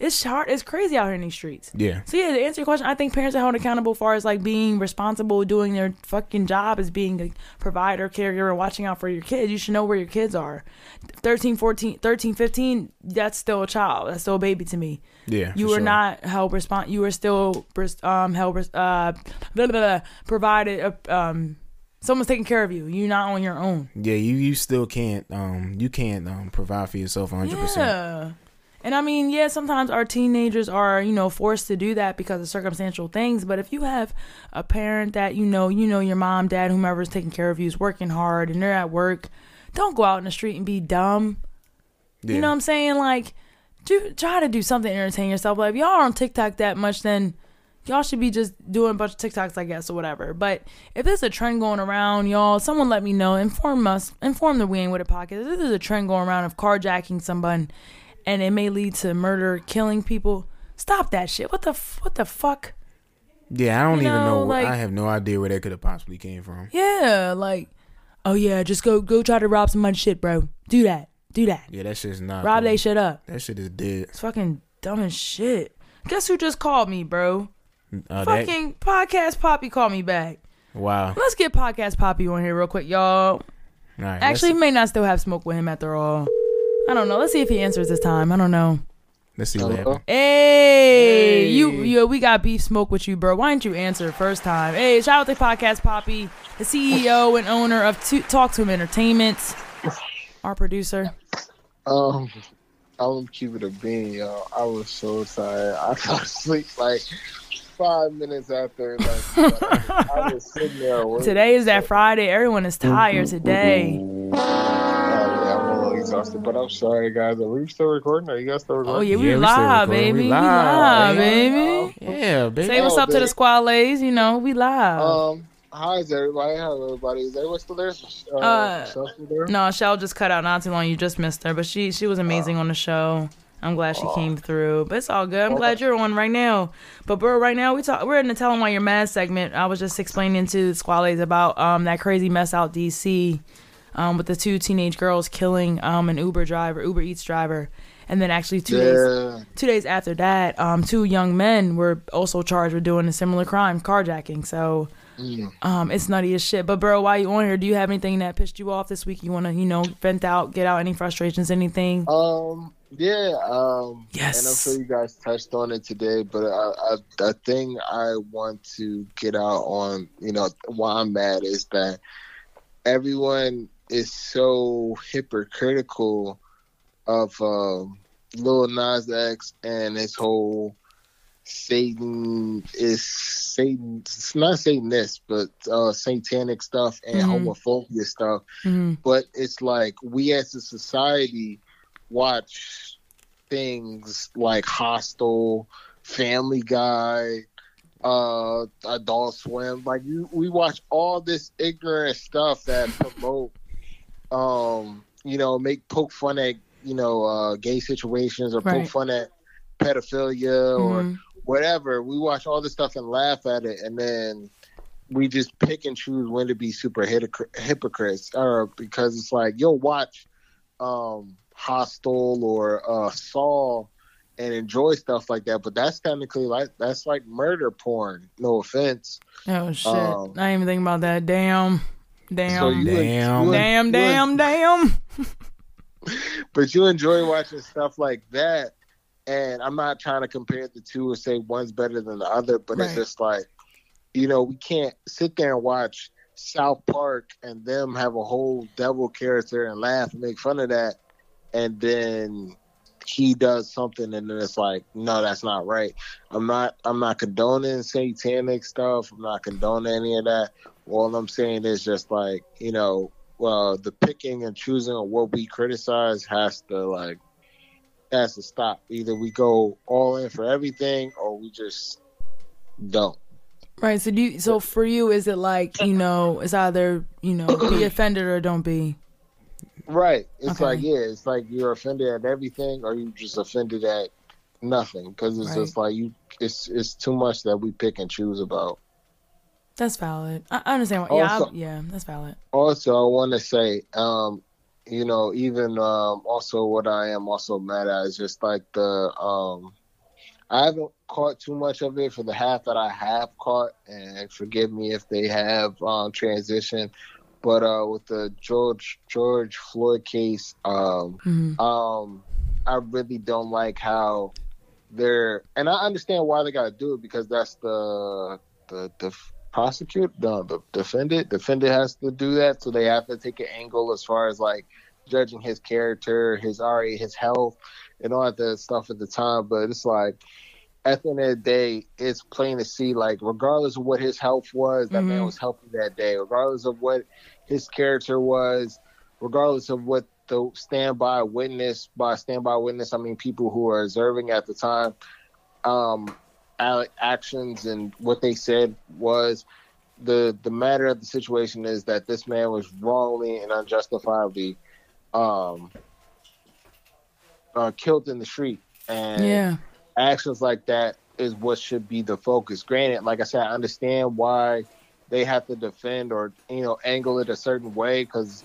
It's hard. It's crazy out here in these streets. Yeah. So yeah, to answer your question, I think parents are held accountable as far as like being responsible, doing their fucking job as being a provider, caregiver, watching out for your kids. You should know where your kids are. 13, 14, 13, 15, that's still a child. That's still a baby to me. Yeah. You are sure. not held respon You are still um held uh blah, blah, blah, provided uh, um someone's taking care of you. You're not on your own. Yeah, you you still can't um you can't um provide for yourself 100. percent Yeah. And I mean, yeah, sometimes our teenagers are, you know, forced to do that because of circumstantial things. But if you have a parent that you know, you know, your mom, dad, whomever is taking care of you is working hard and they're at work, don't go out in the street and be dumb. Yeah. You know what I'm saying? Like, do try to do something to entertain yourself. Like, if y'all are on TikTok that much, then y'all should be just doing a bunch of TikToks, I guess, or whatever. But if there's a trend going around, y'all, someone let me know. Inform us. Inform the We Ain't With It podcast. If there's a trend going around of carjacking someone, and it may lead to murder, killing people. Stop that shit. What the f- what the fuck? Yeah, I don't You even know. know, like- I have no idea where that could have possibly came from. Yeah, like, oh yeah, just go go try to rob somebody's shit, bro. Do that. Do that. Yeah, that shit's not. Rob they shit up. That shit is dead. It's fucking dumb as shit. Guess who just called me, bro? Uh, that, Fucking podcast papi called me back. wow. Let's get podcast papi on here real quick, y'all. All right, Actually, may not still have smoke with him after all. I don't know. Let's see if he answers this time. I don't know. let's see what happens. Hey, you, you, we got beef smoke with you, bro. Why didn't you answer first time? Hey, shout out to Podcast papi, the CEO and owner of Two, Talk to Him Entertainment, our producer. Um, I'm keeping a bean, y'all. I was so tired. I fell asleep like five minutes after. Like, I was sitting there. Today is that Friday. Everyone is tired today. Oh, yeah, I'm a little exhausted, but I'm sorry, guys. Are we still recording? Are you guys still recording? Oh yeah, we Yeah, live, recording. baby. We We live, live, baby. Yeah, baby. Say what's Oh, up to the baby. Squadlaes. You know, we live. Um, hi, is everybody? Hello, everybody. Is everyone still there? Uh, Uh, Michelle still there? No, Shell just cut out not too long. You just missed her, but she she was amazing on the show. I'm glad she came through, but it's all good. I'm glad you're on right now. But bro, right now we talk. We're in the "Tell 'em Why You're Mad" segment. I was just explaining to the Squadlaes about um that crazy mess out DC, um with the two teenage girls killing um an Uber driver, Uber Eats driver, and then actually two days two days after that, um two young men were also charged with doing a similar crime, carjacking. So Mm. Um, it's nutty as shit. But bro, while you on here, do you have anything that pissed you off this week? You want to, you know, vent out, get out any frustrations, anything? Um, yeah. Um, Yes. And I'm sure you guys touched on it today, but I, I, the thing I want to get out on, you know, why I'm mad is that everyone is so hypocritical of um, Lil Nas X and his whole Satan is Satan. It's not Satanist, but uh, satanic stuff and Mhm. homophobia stuff. Mhm. But it's like we as a society watch things like Hostel, Family Guy, uh, Adult Swim. Like you, we watch all this ignorant stuff that promote, um, you know, make poke fun at you know uh, gay situations or Right. poke fun at pedophilia or Mhm. whatever. We watch all this stuff and laugh at it, and then we just pick and choose when to be super hypocr- hypocrites, or because it's like you'll watch um, Hostel or uh, Saw and enjoy stuff like that, but that's technically like that's like murder porn. No offense. Oh shit! Um, I didn't even think about that. Damn, damn, So you- Damn. you- damn, you- damn, damn. but you enjoy watching stuff like that. And I'm not trying to compare the two or say one's better than the other, but it's just like, you know, we can't sit there and watch South Park and them have a whole devil character and laugh and make fun of that, and then he does something and then it's like, no, that's not right. I'm not I'm not condoning satanic stuff. I'm not condoning any of that. All I'm saying is just like, you know, well, the picking and choosing of what we criticize has to like has to stop. Either we go all in for everything or we just don't. Right. So do you, so for you, is it like you know, it's either you know, be offended or don't be. Right. It's Okay. like yeah, it's like you're offended at everything or you just offended at nothing because it's Right. just like you it's it's too much that we pick and choose about. That's valid. I I understand. What, yeah, Also- yeah, that's valid. Also, I want to say, um, you know, even um, also what I am also mad at is just like the um, I haven't caught too much of it for the half that I have caught, and forgive me if they have um, transition. But uh, with the George George Floyd case, um, Mhm. um, I really don't like how they're, and I understand why they got to do it because that's the the the prosecute the, the defendant defendant has to do that, so they have to take an angle as far as like judging his character, his already his health, and all that stuff at the time. But it's like at the end of the day, it's plain to see like regardless of what his health was, that man Mhm. was healthy that day. Regardless of what his character was, regardless of what the standby witness by standby witness, I mean people who are observing at the time, um, actions and what they said was the the matter of the situation is that this man was wrongly and unjustifiably um, uh, killed in the street, and Yeah. Actions like that is what should be the focus. Granted, like I said, I understand why they have to defend or you know angle it a certain way because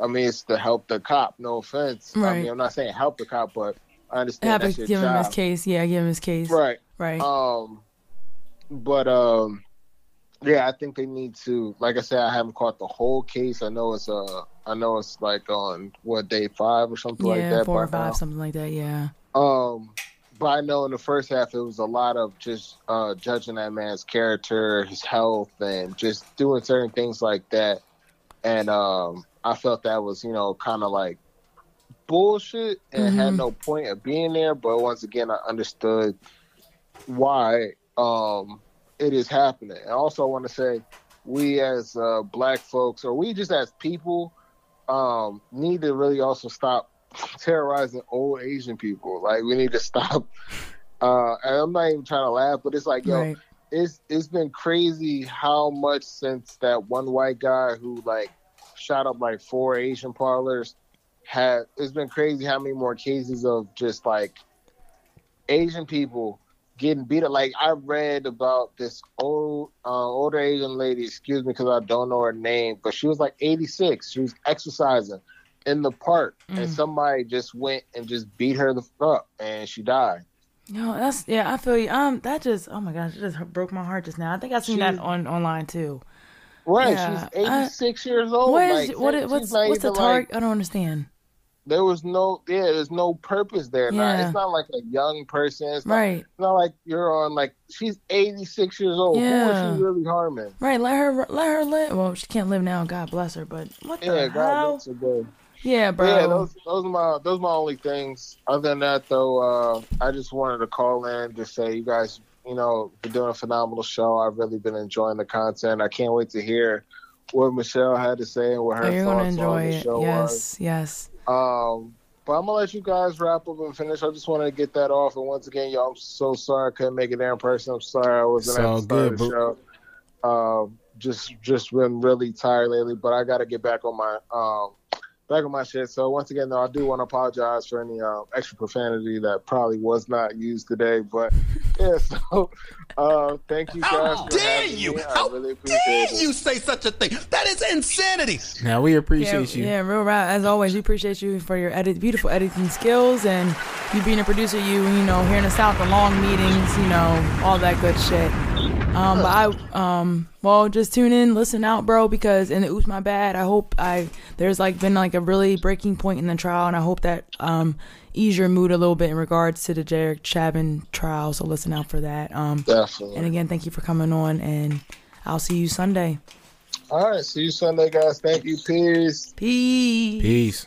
I mean it's to help the cop. No offense. I mean I'm not saying help the cop, but I understand Have to that's your give him his case. Yeah, give him his case. Right. Right. Um, but um, yeah, I think they need to. Like I said, I haven't caught the whole case. I know it's uh, I know it's like on what day five or something like yeah, that. four or by now. five, something like that. Yeah. Um, but I know in the first half it was a lot of just uh, judging that man's character, his health, and just doing certain things like that. And um, I felt that was you know kind of like bullshit and had Mhm. no point of being there. But once again, I understood why um, it is happening. And also, I want to say we as uh, black folks, or we just as people, um, need to really also stop terrorizing old Asian people. Like we need to stop. Uh, and I'm not even trying to laugh, but it's like, yo, Right. it's it's been crazy how much since that one white guy who like shot up like four Asian parlors had. It's been crazy how many more cases of just like Asian people getting beat up. Like I read about this old uh, older Asian lady. Excuse me, because I don't know her name, but she was like 86. She was exercising in the park, and Mm. somebody just went and just beat her the fuck up, and she died. No, that's yeah. I feel you. Um, that just oh my gosh, it just broke my heart just now. I think I seen that on online too. Right, Yeah, she's I- 86 years old. What is like, what? she's what's not what's the target? like- I don't understand. there was no, yeah, there's no purpose there. Now. Yeah. It's not like a young person. It's not, Right. it's not like you're on like she's 86 years old. Yeah. is she really harming? Right, let her let her live. Well, she can't live now. God bless her. But what the Yeah, God hell? Bless her good. Yeah, bro. Yeah, those those are my those are my only things. Other than that, though, uh, I just wanted to call in to say you guys, you know, been doing a phenomenal show. I've really been enjoying the content. I can't wait to hear what Michelle had to say and what her Oh, you're gonna thoughts enjoy on the it. show Yes, was. yes. Um, but I'm gonna let you guys wrap up and finish. I just wanted to get that off. And once again, y'all, I'm so sorry I couldn't make it there in person. I'm sorry I wasn't It's at all the start good, of the bro. show. Um, just just been really tired lately, but I got to get back on my um back on my shit. So once again, though, I do want to apologize for any um, extra profanity that probably was not used today. But yeah, so uh, thank you guys. for dare you? Me. I How really appreciate dare it. you say such a thing? That is insanity. Now we appreciate yeah, you. Yeah, real rap. As always, we appreciate you for your edit, beautiful editing skills and you being a producer. You, you know, here in the South, the long meetings, you know, all that good shit. Um, but I, um, well, just tune in, listen out, bro, because in the oops, my bad. I hope I there's like been like a really breaking point in the trial, and I hope that um ease your mood a little bit in regards to the Derek Chauvin trial. So listen out for that. Um, Definitely. And again, thank you for coming on, and I'll see you Sunday. All right, see you Sunday, guys. Thank you. Peace. Peace. Peace.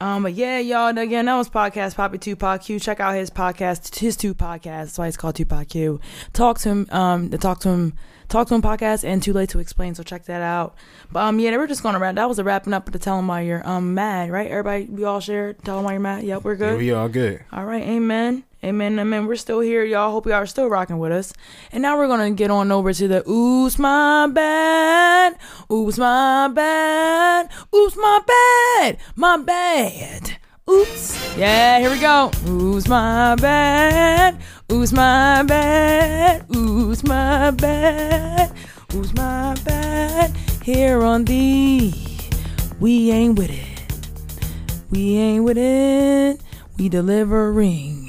Um, but yeah, y'all. Again, that was podcast papi Tupac Q. Check out his podcast, his two podcasts. That's why it's called Tupac Q. Talk to him. Um, the talk to him, talk to him podcast and Too Late to Explain. So check that out. But um, yeah, we're just gonna wrap. That was a wrapping up to tell him why you're um mad, right? Everybody, we all share. Tell him why you're mad. Yep, we're good. Yeah, we all good. All right, amen. Amen, amen. We're still here, y'all. Hope y'all are still rocking with us. And now we're gonna get on over to the Oops My Bad. Oops My Bad. Oops My Bad. My bad. Oops. Yeah, here we go. Oops My Bad. Oops My Bad. Oops My Bad. Oops My Bad. Here on the We Ain't With It. We ain't with it. We delivering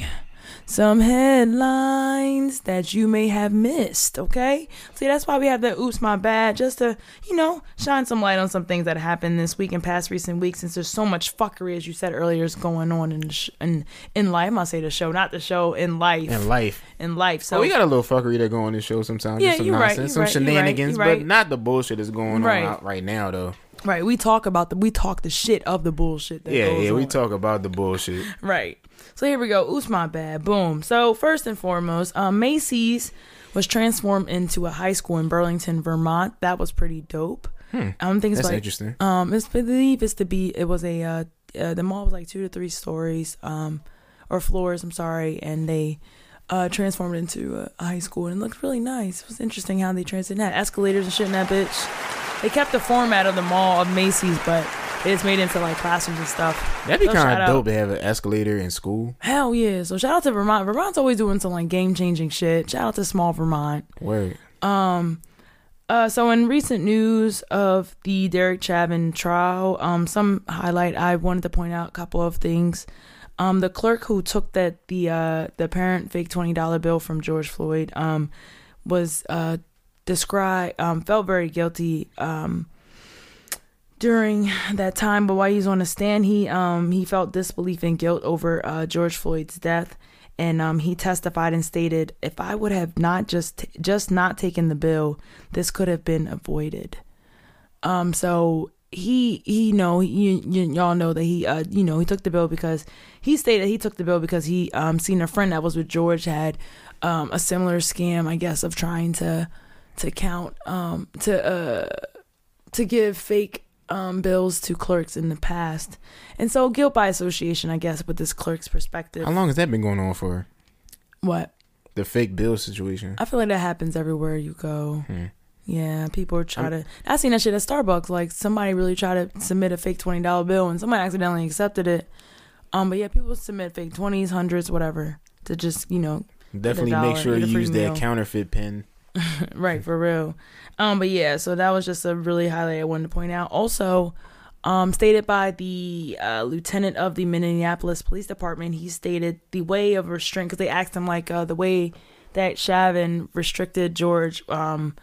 some headlines that you may have missed. Okay, see that's why we have the oops my bad, just to you know shine some light on some things that happened this week and past recent weeks. Since there's so much fuckery, as you said earlier, is going on in sh- in in life. I say the show, not the show. In life. In life. In life. So So we got a little fuckery that go on this show sometimes. Yeah, just some you're right, nonsense, you're some right, you're right, shenanigans, you're right. but not the bullshit that's going Right. on out right now though. right. We talk about the we talk the shit of the bullshit. That Yeah, yeah, we talk about the bullshit. Right. So here we go. Oops, my bad. Boom. So first and foremost, um, Macy's was transformed into a high school in Burlington, Vermont. That was pretty dope. Hmm. I don't think it's That's like interesting. Um, it's I believe it's to be. It was a uh, uh, the mall was like two to three stories, um, or floors. I'm sorry, and they uh transformed it into a, a high school, and it looked really nice. It was interesting how they transformed that escalators and shit in that bitch. They kept the format of the mall of Macy's, but just made into like classrooms and stuff. That'd be So shout kind out. of dope to have an escalator in school. Hell yeah. So shout out to Vermont. Vermont's always doing some like game changing shit. Shout out to small Vermont. Word. Um uh so in recent news of the Derek Chauvin trial, um some highlight I wanted to point out a couple of things. Um the clerk who took that the uh the parent fake twenty dollar bill from George Floyd um was uh described um felt very guilty um during that time but while he was on the stand he um he felt disbelief and guilt over uh George Floyd's death. And um he testified and stated if I would have not just just not taken the bill this could have been avoided. Um so he he know you, you y'all know that he uh you know he took the bill because he stated he took the bill because he um seen a friend that was with George had um a similar scam I guess of trying to to count um to uh to give fake um bills to clerks in the past. And so guilt by association, I guess, with this clerk's perspective. How long has that been going on for? What? The fake bill situation. I feel like that happens everywhere you go. Hmm. Yeah, people are trying to. I've seen that shit at Starbucks. Like somebody really tried to submit a fake twenty dollar bill, and somebody accidentally accepted it. Um, but yeah, people submit fake twenties, hundreds, whatever, to just you know Definitely make dollar, sure get you use meal. that counterfeit pen. right for real um but yeah so that was just a really highlight i wanted to point out also Um, stated by the uh, lieutenant of the Minneapolis Police Department, he stated the way of restraint because they asked him like uh, the way that Chauvin restricted George. Um,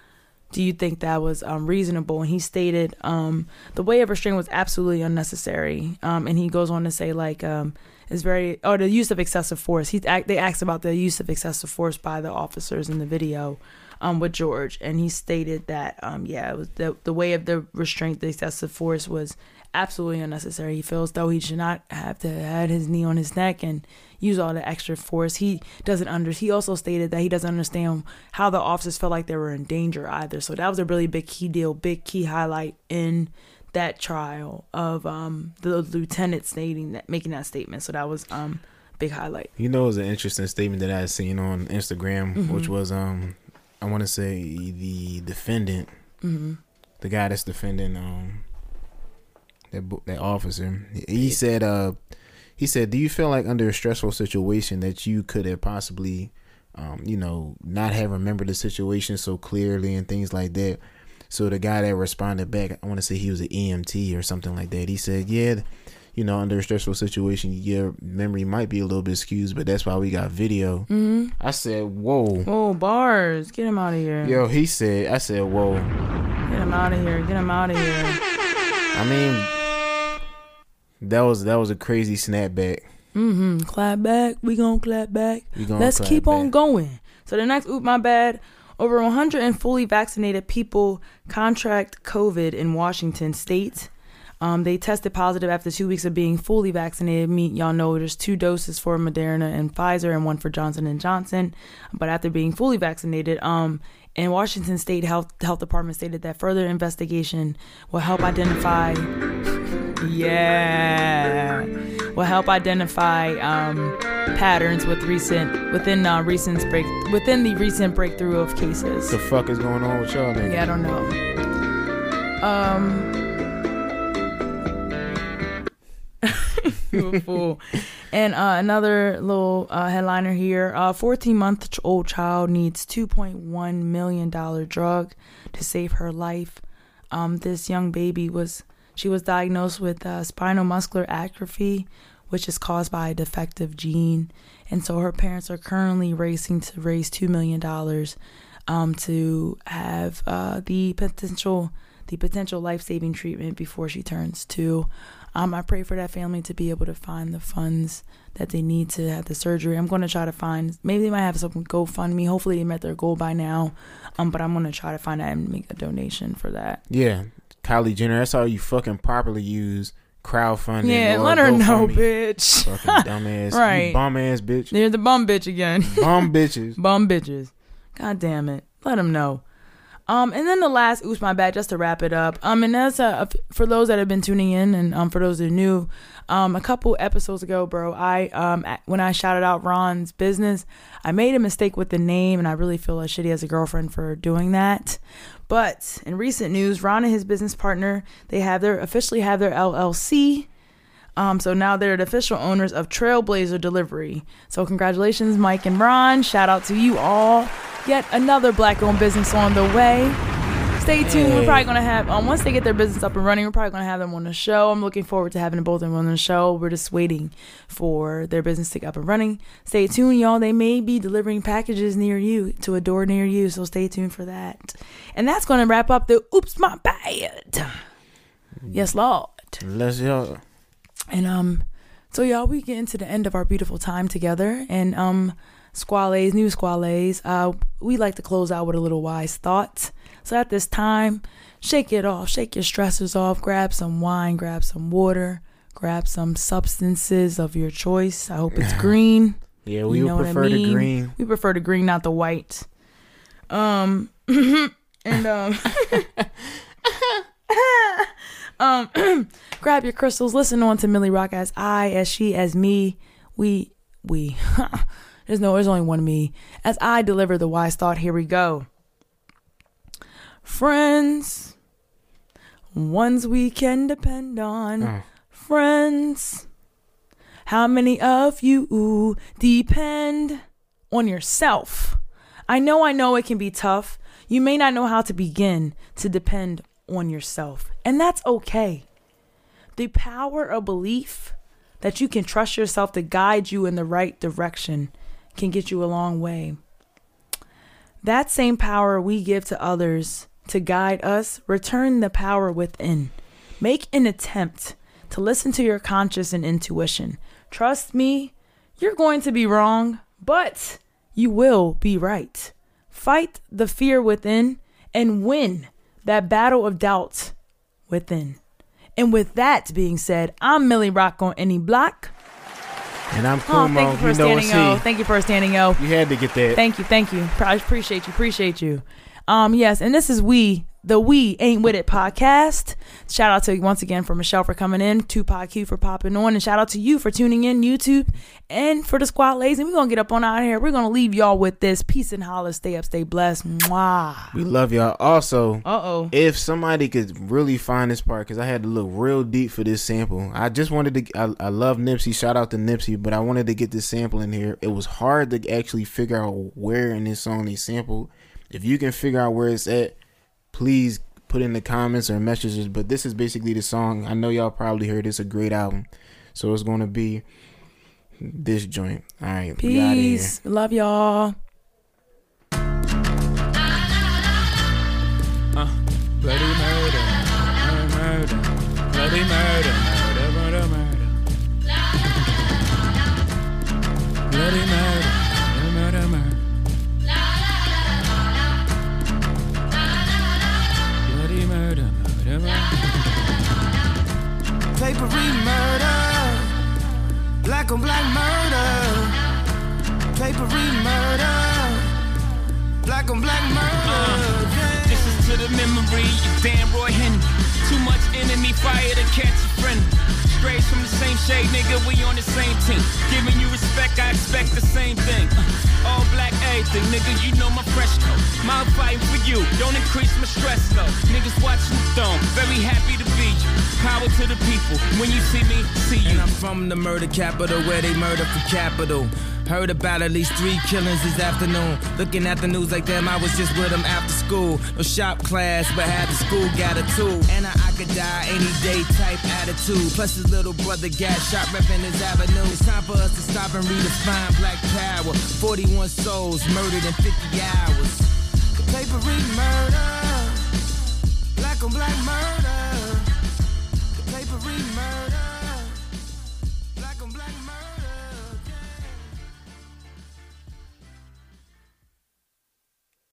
do you think that was um, reasonable? And he stated um, the way of restraint was absolutely unnecessary. Um, and he goes on to say like um, it's very or the use of excessive force. He they asked about the use of excessive force by the officers in the video um, with George, and he stated that um, yeah, it was the the way of the restraint, the excessive force was absolutely unnecessary. He feels though he should not have to had his knee on his neck and use all the extra force. He doesn't under. He also stated that he doesn't understand how the officers felt like they were in danger either. So that was a really big key deal, big key highlight in that trial of um the lieutenant stating that making that statement. So that was um big highlight. You know, it was an interesting statement that I had seen on Instagram, Mhm. which was um, I want to say the defendant, Mhm. the guy that's defending um, that that officer. He said, uh, he said, do you feel like under a stressful situation that you could have possibly, um, you know, not have remembered the situation so clearly and things like that. So the guy that responded back, I want to say he was an EMT or something like that. He said, yeah. You know, under a stressful situation, your memory might be a little bit skewed, but that's why we got video. Mhm. I said, "Whoa, Oh bars, get him out of here. yo!" He said, "I said, whoa." Get him out of here. Get him out of here. I mean, that was that was a crazy snapback. Mm-hmm. Clap back. We gonna clap back. We gonna Let's clap keep on going. So the next oop my bad. Over 100 and fully vaccinated people contract COVID in Washington state. Um, they tested positive after two weeks of being fully vaccinated. Me, y'all know there's two doses for Moderna and Pfizer, and one for Johnson and Johnson. But after being fully vaccinated, um, in Washington State Health Health Department stated that further investigation will help identify. Yeah, will help identify um, patterns with recent within uh, recent break within the recent breakthrough of cases. The fuck is going on with y'all? Nigga? Yeah, I don't know. Um, you a fool. And uh, another little uh, headliner here: a 14 month old child needs 2.1 million dollar drug to save her life. Um, this young baby was she was diagnosed with uh, spinal muscular atrophy, which is caused by a defective gene, and so her parents are currently racing to raise two million dollars um, to have uh, the potential the potential life saving treatment before she turns two. Um, I pray for that family to be able to find the funds that they need to have the surgery. I'm going to try to find maybe they might have some GoFundMe. Hopefully they met their goal by now. Um, but I'm going to try to find that and make a donation for that. Yeah, Kylie Jenner. That's how you fucking properly use crowdfunding. Yeah, let her know, bitch. Fucking dumbass, Right. Bum ass bitch. They're the bum bitch again. Bum bitches. bum bitches. God damn it. Let them know. Um, and then the last, oops, my bad, just to wrap it up. Um, and that's uh, for those that have been tuning in, and um, for those that are new, um, a couple episodes ago, bro, I um, when I shouted out Ron's business, I made a mistake with the name, and I really feel as shitty as a girlfriend for doing that. But in recent news, Ron and his business partner, they have their officially have their LLC. Um, so now they're the official owners of Trailblazer Delivery. So congratulations, Mike and Ron. Shout out to you all. Yet another black-owned business on the way. Stay tuned. We're probably gonna have um, once they get their business up and running, we're probably gonna have them on the show. I'm looking forward to having both of them on the show. We're just waiting for their business to get up and running. Stay tuned, y'all. They may be delivering packages near you to a door near you, so stay tuned for that. And that's gonna wrap up the Oops My Bad. Yes, Lord. Let's y'all. And um, so y'all, we get into the end of our beautiful time together, and um, Squadlaes, new Squadlaes. Uh, we like to close out with a little wise thought. So at this time, shake it off, shake your stressors off, grab some wine, grab some water, grab some substances of your choice. I hope it's green. Yeah, we You know what I prefer the green. We prefer the green, not the white. Um, and um. um grab your crystals. Listen on to Milli Roc as i as she as me. We we. There's no there's only one me. As i deliver the wise thought here we go. Friends ones we can depend on. Uh. friends how many of you depend on yourself? I know i know it can be tough. You may not know how to begin to depend on yourself and that's okay the power of belief that you can trust yourself to guide you in the right direction can get you a long way. That same power we give to others to guide us, return the power within. Make an attempt to listen to your conscience and intuition. Trust me, you're going to be wrong, but you will be right. Fight the fear within and win that battle of doubt within. And with that being said, I'm Milli Roc on any block. And I'm Oh, thank you for you standing O. Thank you for standing O. You had to get that. Thank you, thank you. I appreciate you, appreciate you. Um, yes, and this is we, the We Ain't With It podcast. Shout out to you once again for Michelle for coming in, Tupac Q for popping on, and shout out to you for tuning in, YouTube, and for the squad ladies. And we're gonna get up on out here. We're gonna leave y'all with this. Peace and holla, stay up, stay blessed. Mwah. We love y'all. Also, Uh-oh. if somebody could really find this part, because I had to look real deep for this sample. I just wanted to. I, I love Nipsey. Shout out to Nipsey, but I wanted to get this sample in here. It was hard to actually figure out where in this song they sampled. If you can figure out where it's at, please put in the comments or messages. But this is basically the song. I know y'all probably heard. It's a great album, so it's gonna be this joint. All right, we here. Peace. Love y'all. Uh, bloody murder, murder, murder, bloody murder, murder, murder, murder. Bloody murder, murder, murder, murder, murder, murder. Papery murder, black on black murder. Papery murder, black on black murder. Uh, This is to the memory of Dan Roy Henry. Too much enemy fire to catch a friend. Strays from the same shade, nigga, we on the same team. Giving you respect, I expect the same thing. Uh, all black everything, nigga, you know my fresh coat. Mouth fighting for you, don't increase my stress though. Niggas watching the throne, very happy to be you. Power to the people, when you see me, see you. And I'm from the murder capital where they murder for capital. Heard about at least three killings this afternoon. Looking at the news like them, I was just with them after school. No shop class, but had the school got a tool. And I, could die any day type attitude. Plus his little brother got shot repping his avenue. It's time for us to stop and redefine black power. 41 souls murdered in 50 hours. The papery murder, black on black murder. The papery murder.